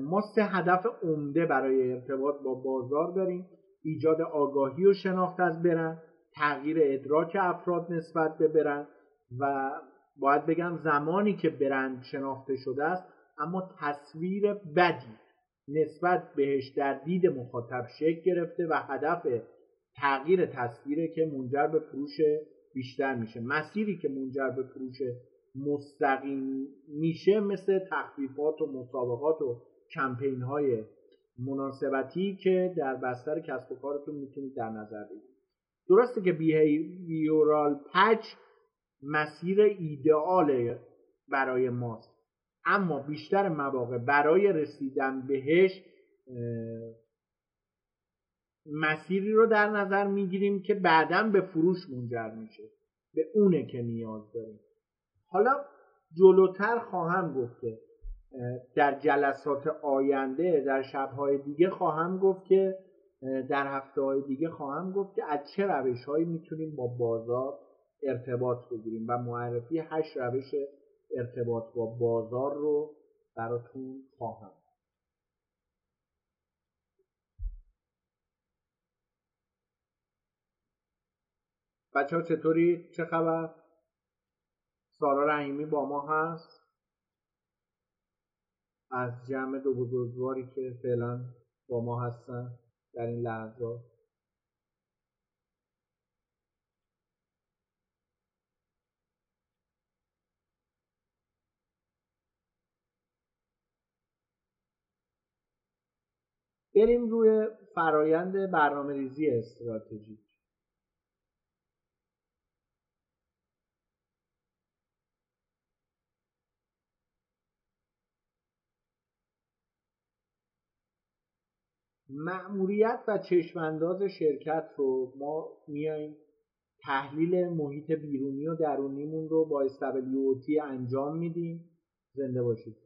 ما سه هدف عمده برای ارتباط با بازار داریم. ایجاد آگاهی و شناخت از برند تغییر ادراک افراد نسبت به برند و باید بگم زمانی که برند شناخته شده است اما تصویر بدی نسبت بهش در دید مخاطب شکل گرفته و هدف تغییر تصویره که منجر به فروش بیشتر میشه. مسیری که منجر به فروش مستقیم میشه مثل تخفیفات و مسابقات و کمپین های مناسبتی که در بستر کسب و کارتون می‌تونید در نظر بگیرید. درسته که بیهیویورال پچ مسیر ایدئال برای ماست. اما بیشتر مواقع برای رسیدن بهش مسیری رو در نظر می‌گیریم که بعدا به فروش منجر میشه. به اونه که نیاز داریم. حالا جلوتر خواهم گفت که در جلسات آینده در شبهای دیگه خواهم گفت که در هفته های دیگه خواهم گفت که از چه روش هایی می‌تونیم با بازار ارتباط بگیریم و معرفی هشت روش ارتباط با بازار رو براتون خواهم بچه ها چطوری؟ چه خبر؟ سارا رحیمی با ما هست از جمع دو بزرگواری که فعلا با ما هستن در این لحظات بریم روی فرایند برنامه ریزی استراتژیک معموریت و چشمانداز شرکت رو ما میایم تحلیل محیط بیرونی و درونیمون رو با استبلیوتی انجام میدیم. زنده باشید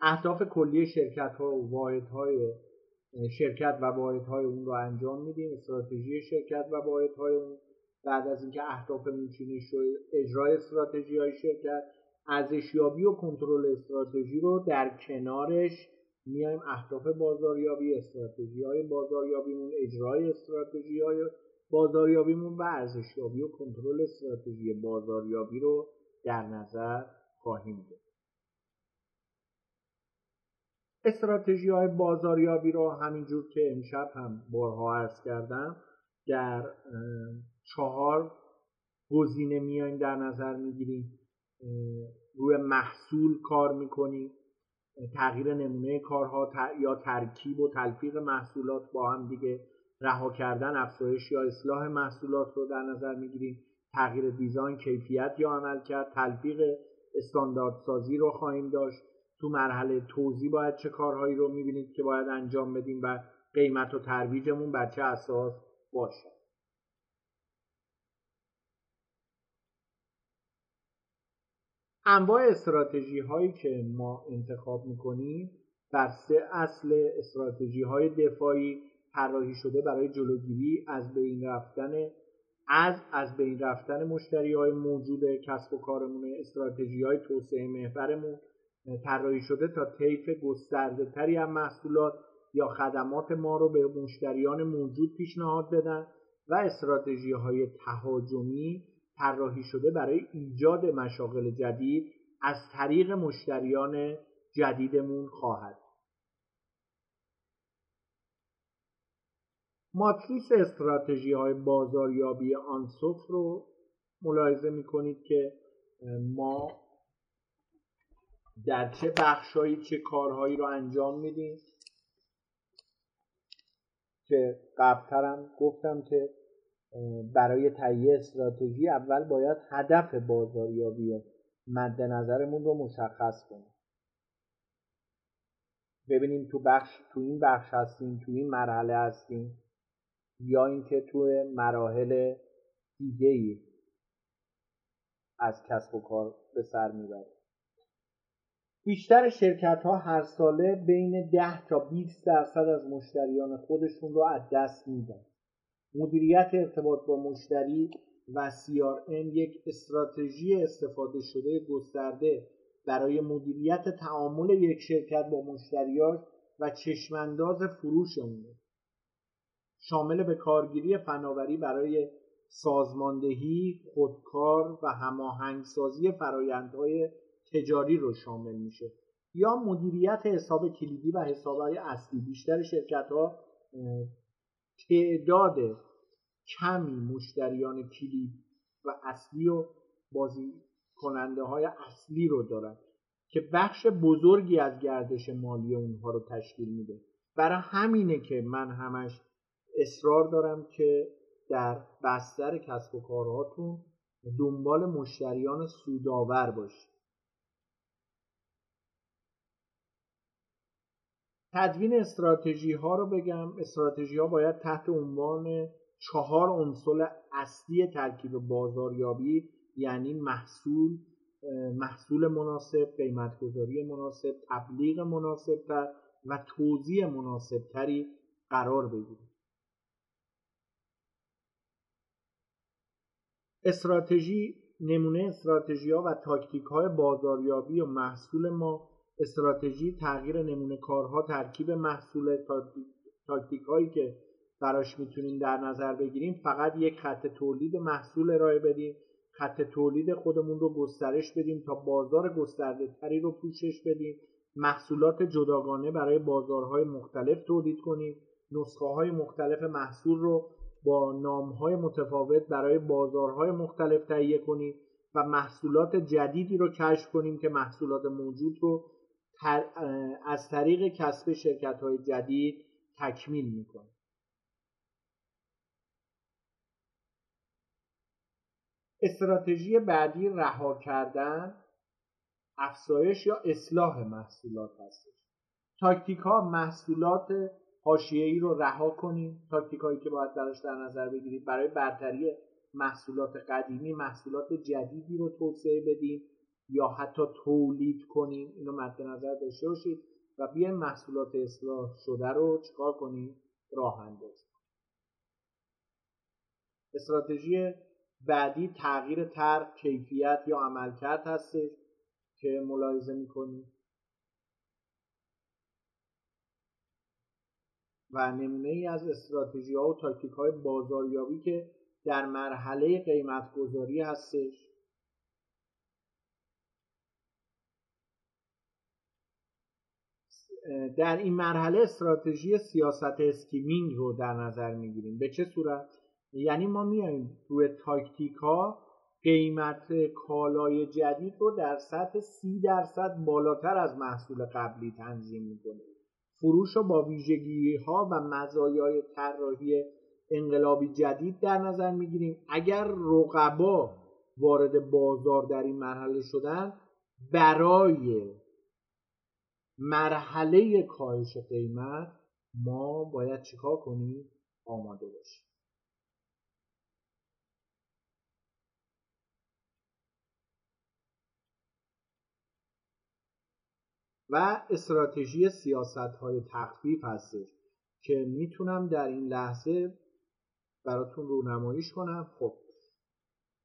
اهداف کلی شرکت ها و واحد های شرکت و واحد های اون رو انجام میدیم. استراتژی شرکت و واحد های اون. بعد از اینکه اهداف چینش شد اجرای استراتژی های شرکت ارزشیابی و کنترل استراتژی رو در کنارش میایم اهداف بازاریابی استراتژی های بازاریابیمون اجرای استراتژی های بازاریابیمون و ارزشیابی و کنترل استراتژی بازاریابی رو در نظر خواهیم گرفت. استراتژی های بازاریابی رو همینجور که امشب هم بارها عرض کردم در چهار گزینه میایم در نظر می‌گیریم. روی محصول کار می‌کنیم. تغییر نمونه کارها یا ترکیب و تلفیق محصولات با هم دیگه رها کردن افزایش یا اصلاح محصولات رو در نظر می‌گیریم. تغییر دیزاین کیفیت یا عمل کرد. تلفیق استانداردسازی رو خواهیم داشت. تو مرحله توضیح باید چه کارهایی رو می‌بینید که باید انجام بدیم و قیمت و ترویجمون بر چه اساس باشه. انواع استراتژی هایی که ما انتخاب می‌کنیم بر سه اصل استراتژی های دفاعی طراحی شده برای جلوگیری از بین رفتن از از بین رفتن مشتری های موجود کسب و کارمون استراتژی های توسعه محورمون طراحی شده تا طیف گسترده تری از محصولات یا خدمات ما رو به مشتریان موجود پیشنهاد بدن و استراتژی های تهاجمی طراحی شده برای ایجاد مشاغل جدید از طریق مشتریان جدیدمون خواهد. ماتریس استراتژی های بازاریابی آنسوف رو ملاحظه می کنید که ما در چه بخشهایی چه کارهایی رو انجام میدیم. که قبلترم گفتم که برای تهیه استراتژی اول باید هدف بازاریابی مد نظرمون رو مشخص کنیم. ببینیم تو بخش تو این بخش هستیم تو این مرحله هستیم یا اینکه تو مراحل دیگه ای از کسب و کار به سر می‌بریم. بیشتر شرکت ها هر ساله بین 10 تا 20 درصد از مشتریان خودشون رو از دست میدن. مدیریت ارتباط با مشتری و CRM یک استراتژی استفاده شده گسترده برای مدیریت تعامل یک شرکت با مشتریاش و چشمانداز فروش اونه شامل به کارگیری فناوری برای سازماندهی، خودکار و هماهنگسازی فرایندهای تجاری رو شامل میشه. یا مدیریت حساب کلیدی و حسابهای اصلی. بیشتر شرکت ها تعداد کمی مشتریان کلید و اصلی و بازی کننده های اصلی رو دارن که بخش بزرگی از گردش مالی اونها رو تشکیل میده. برای همینه که من همش اصرار دارم که در بستر کسب و کارهاتون دنبال مشتریان سودآور باشید. تدوین استراتژی ها رو بگم. استراتژی ها باید تحت عنوان چهار عنصر اصلی ترکیب بازاریابی یعنی محصول محصول مناسب قیمتگذاری مناسب تبلیغ مناسبتر و توضیح مناسبتری قرار بگیرید استراتژی نمونه استراتژی ها و تاکتیک های بازاریابی و محصول ما استراتژی تغییر نمونه کارها ترکیب محصول تاکتیک هایی که براش می‌تونیم در نظر بگیریم فقط یک خط تولید محصول ارائه بدیم. خط تولید خودمون رو گسترش بدیم تا بازار گسترده تری رو پوشش بدیم. محصولات جداگانه برای بازارهای مختلف تولید کنیم. نسخه های مختلف محصول رو با نام های متفاوت برای بازارهای مختلف تهیه کنیم و محصولات جدیدی رو کشف کنیم که محصولات موجود رو از طریق کسب شرکت های جدید تکمیل می‌کنه. استراتژی بعدی رها کردن افزایش یا اصلاح محصولات هستش. تاکتیک ها محصولات حاشیه ای رو رها کنیم. تاکتیک هایی که باید براش در نظر بگیرید برای برتری محصولات قدیمی محصولات جدیدی رو توسعه بدیم. یا حتی تولید کنیم. اینو مد نظر داشته باشید و بیایم محصولات اصلاح شده رو چکار کنیم؟ راه اندازی استراتژی بعدی تغییر طرح کیفیت یا عملکرد هستش که ملاحظه می‌کنیم. و نمونه ای از استراتژی ها و تاکتیک های بازاریابی که در مرحله قیمت گذاری هستش. در این مرحله استراتژی سیاست skimming رو در نظر می‌گیریم. به چه صورت؟ یعنی ما میایم روی تاکتیک ها قیمت کالای جدید رو در سطح سی درصد بالاتر از محصول قبلی تنظیم می‌کنیم. فروش رو با ویژگی ها و مزایای طراحی انقلابی جدید در نظر می‌گیریم. اگر رقبا وارد بازار در این مرحله شدن برای مرحله کاهش قیمت ما باید چیکار کنیم؟ آماده باشیم. و استراتژی سیاست های تخفیف هستش که می‌تونم در این لحظه براتون رونماییش کنم. خب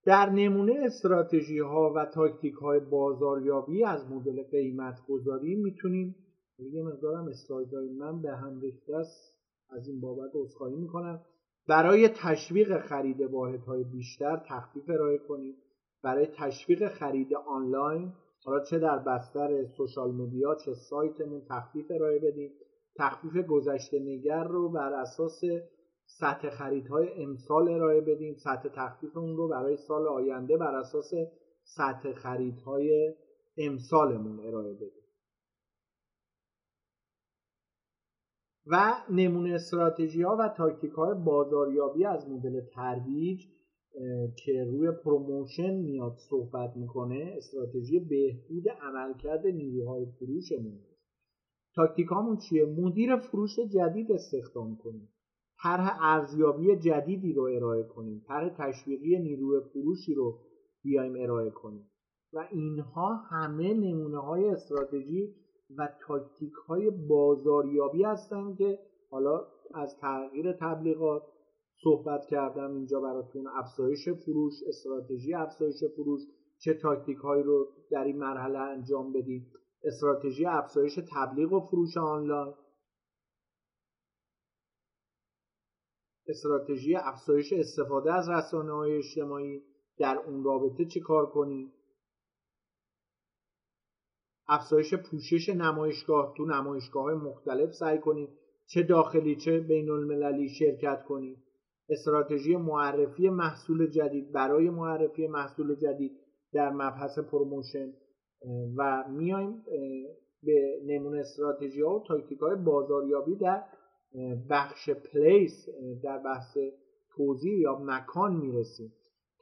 در نمونه استراتژی ها و تاکتیک های بازاریابی از مدل قیمت گذاری می‌تونیم یه مقدارم اسلایدهای من به هم ریخته است. از این بابت عذرخواهی می‌کنم. برای تشویق خرید واحدهای بیشتر تخفیف ارائه کنیم برای تشویق خرید آنلاین حالا چه در بستر social media چه سایتمون تخفیف ارائه بدیم تخفیف گذشته نگر رو بر اساس سطح خریدهای امسال ارائه بدیم. سطح تخفیف اون رو برای سال آینده بر اساس سطح خریدهای امسالمون ارائه بدیم. و نمونه استراتژی ها و تاکتیک های بازاریابی از مدل ترویج که روی promotion میاد صحبت می‌کنه استراتژی بهبود عملکرد نیروهای فروشمون. تاکتیکامون چیه؟ مدیر فروش جدید استخدام کنیم. طرح ارزیابی جدیدی رو ارائه کنیم طرح تشویقی نیروی فروشی رو بیایم ارائه کنیم. و اینها همه نمونه های استراتژی و تاکتیک های بازاریابی هستند که حالا از تغییر تبلیغات صحبت کردم اینجا براتون افزایش فروش استراتژی افزایش فروش چه تاکتیک هایی رو در این مرحله انجام بدید استراتژی افزایش تبلیغ و فروش آنلاین استراتژی افزایش استفاده از رسانه های اجتماعی در اون رابطه چه کار کنید افزایش پوشش نمایشگاه تو نمایشگاه های مختلف سعی کنید چه داخلی چه بین المللی شرکت کنید استراتژی معرفی محصول جدید برای معرفی محصول جدید در مبحث promotion. و میایم به نمونه استراتژی ها و تاکتیک های بازاریابی در بخش place در بحث توزیع یا مکان می‌رسیم.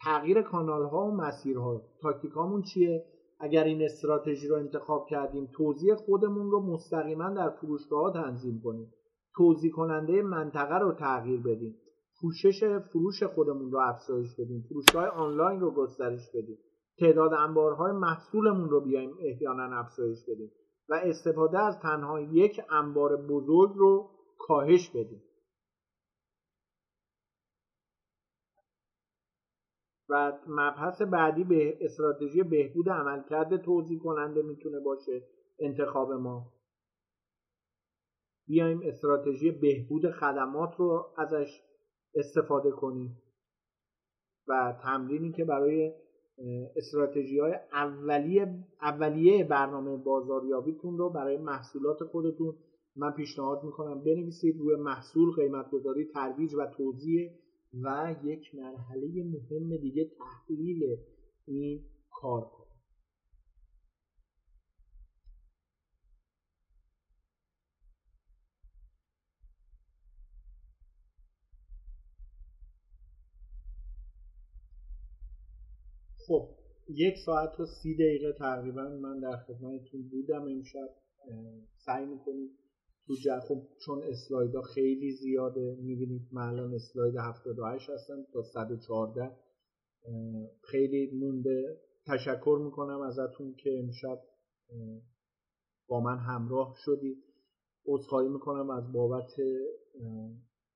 تغییر کانال ها و مسیرها تاکتیکامون چیه؟ اگر این استراتژی رو انتخاب کردیم توزیع خودمون رو مستقیما در فروشگاه ها تنظیم کنیم. توضیح کننده منطقه رو تغییر بدیم. پوشش فروش خودمون رو افزایش بدیم. فروشگاه آنلاین رو گسترش بدیم. تعداد انبارهای محصولمون رو بیایم احیانا افزایش بدیم. و استفاده از تنها یک انبار بزرگ رو کاهش بدیم و مبحث بعدی به استراتژی بهبود عملکرد توضیح کننده می‌تونه باشه انتخاب ما. بیایم استراتژی بهبود خدمات رو ازش استفاده کنیم و تمرینی که برای استراتژی های اولیه, اولیه برنامه بازاریابیتون رو برای محصولات خودتون من پیشنهاد می‌کنم بنویسید روی محصول قیمت گذاری ترویج و توضیح و یک مرحله مهم دیگه تحلیل این کار کنید. خب یک ساعت و سی دقیقه تقریبا من در خدمتتون بودم امشب. سعی می‌کنید تو خب چون اسلایدا خیلی زیاده می‌بینید الان اسلاید 78 هستم تا 114 خیلی مونده. تشکر می‌کنم ازتون که امشب با من همراه شدید. عذرخواهی می‌کنم از بابت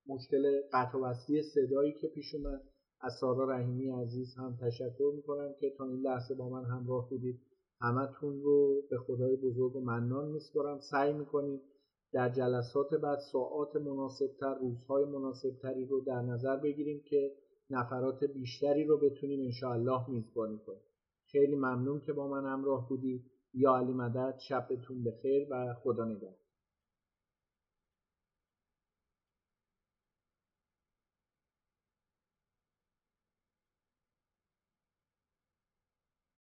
مشکل قطع وصلی صدایی که پیش اومد. از سارا رحیمی عزیز هم تشکر می‌کنم که تا این لحظه با من همراه بودید. همتون رو به خدای بزرگ و منان میسپارم. سعی می‌کنیم در جلسات بعد ساعات مناسبتر روزهای مناسبتری رو در نظر بگیریم که نفرات بیشتری رو بتونیم انشاءالله میزبانی کنیم. خیلی ممنون که با من همراه بودید. یا علی مدد شبتون بخیر و خدا نگهدار.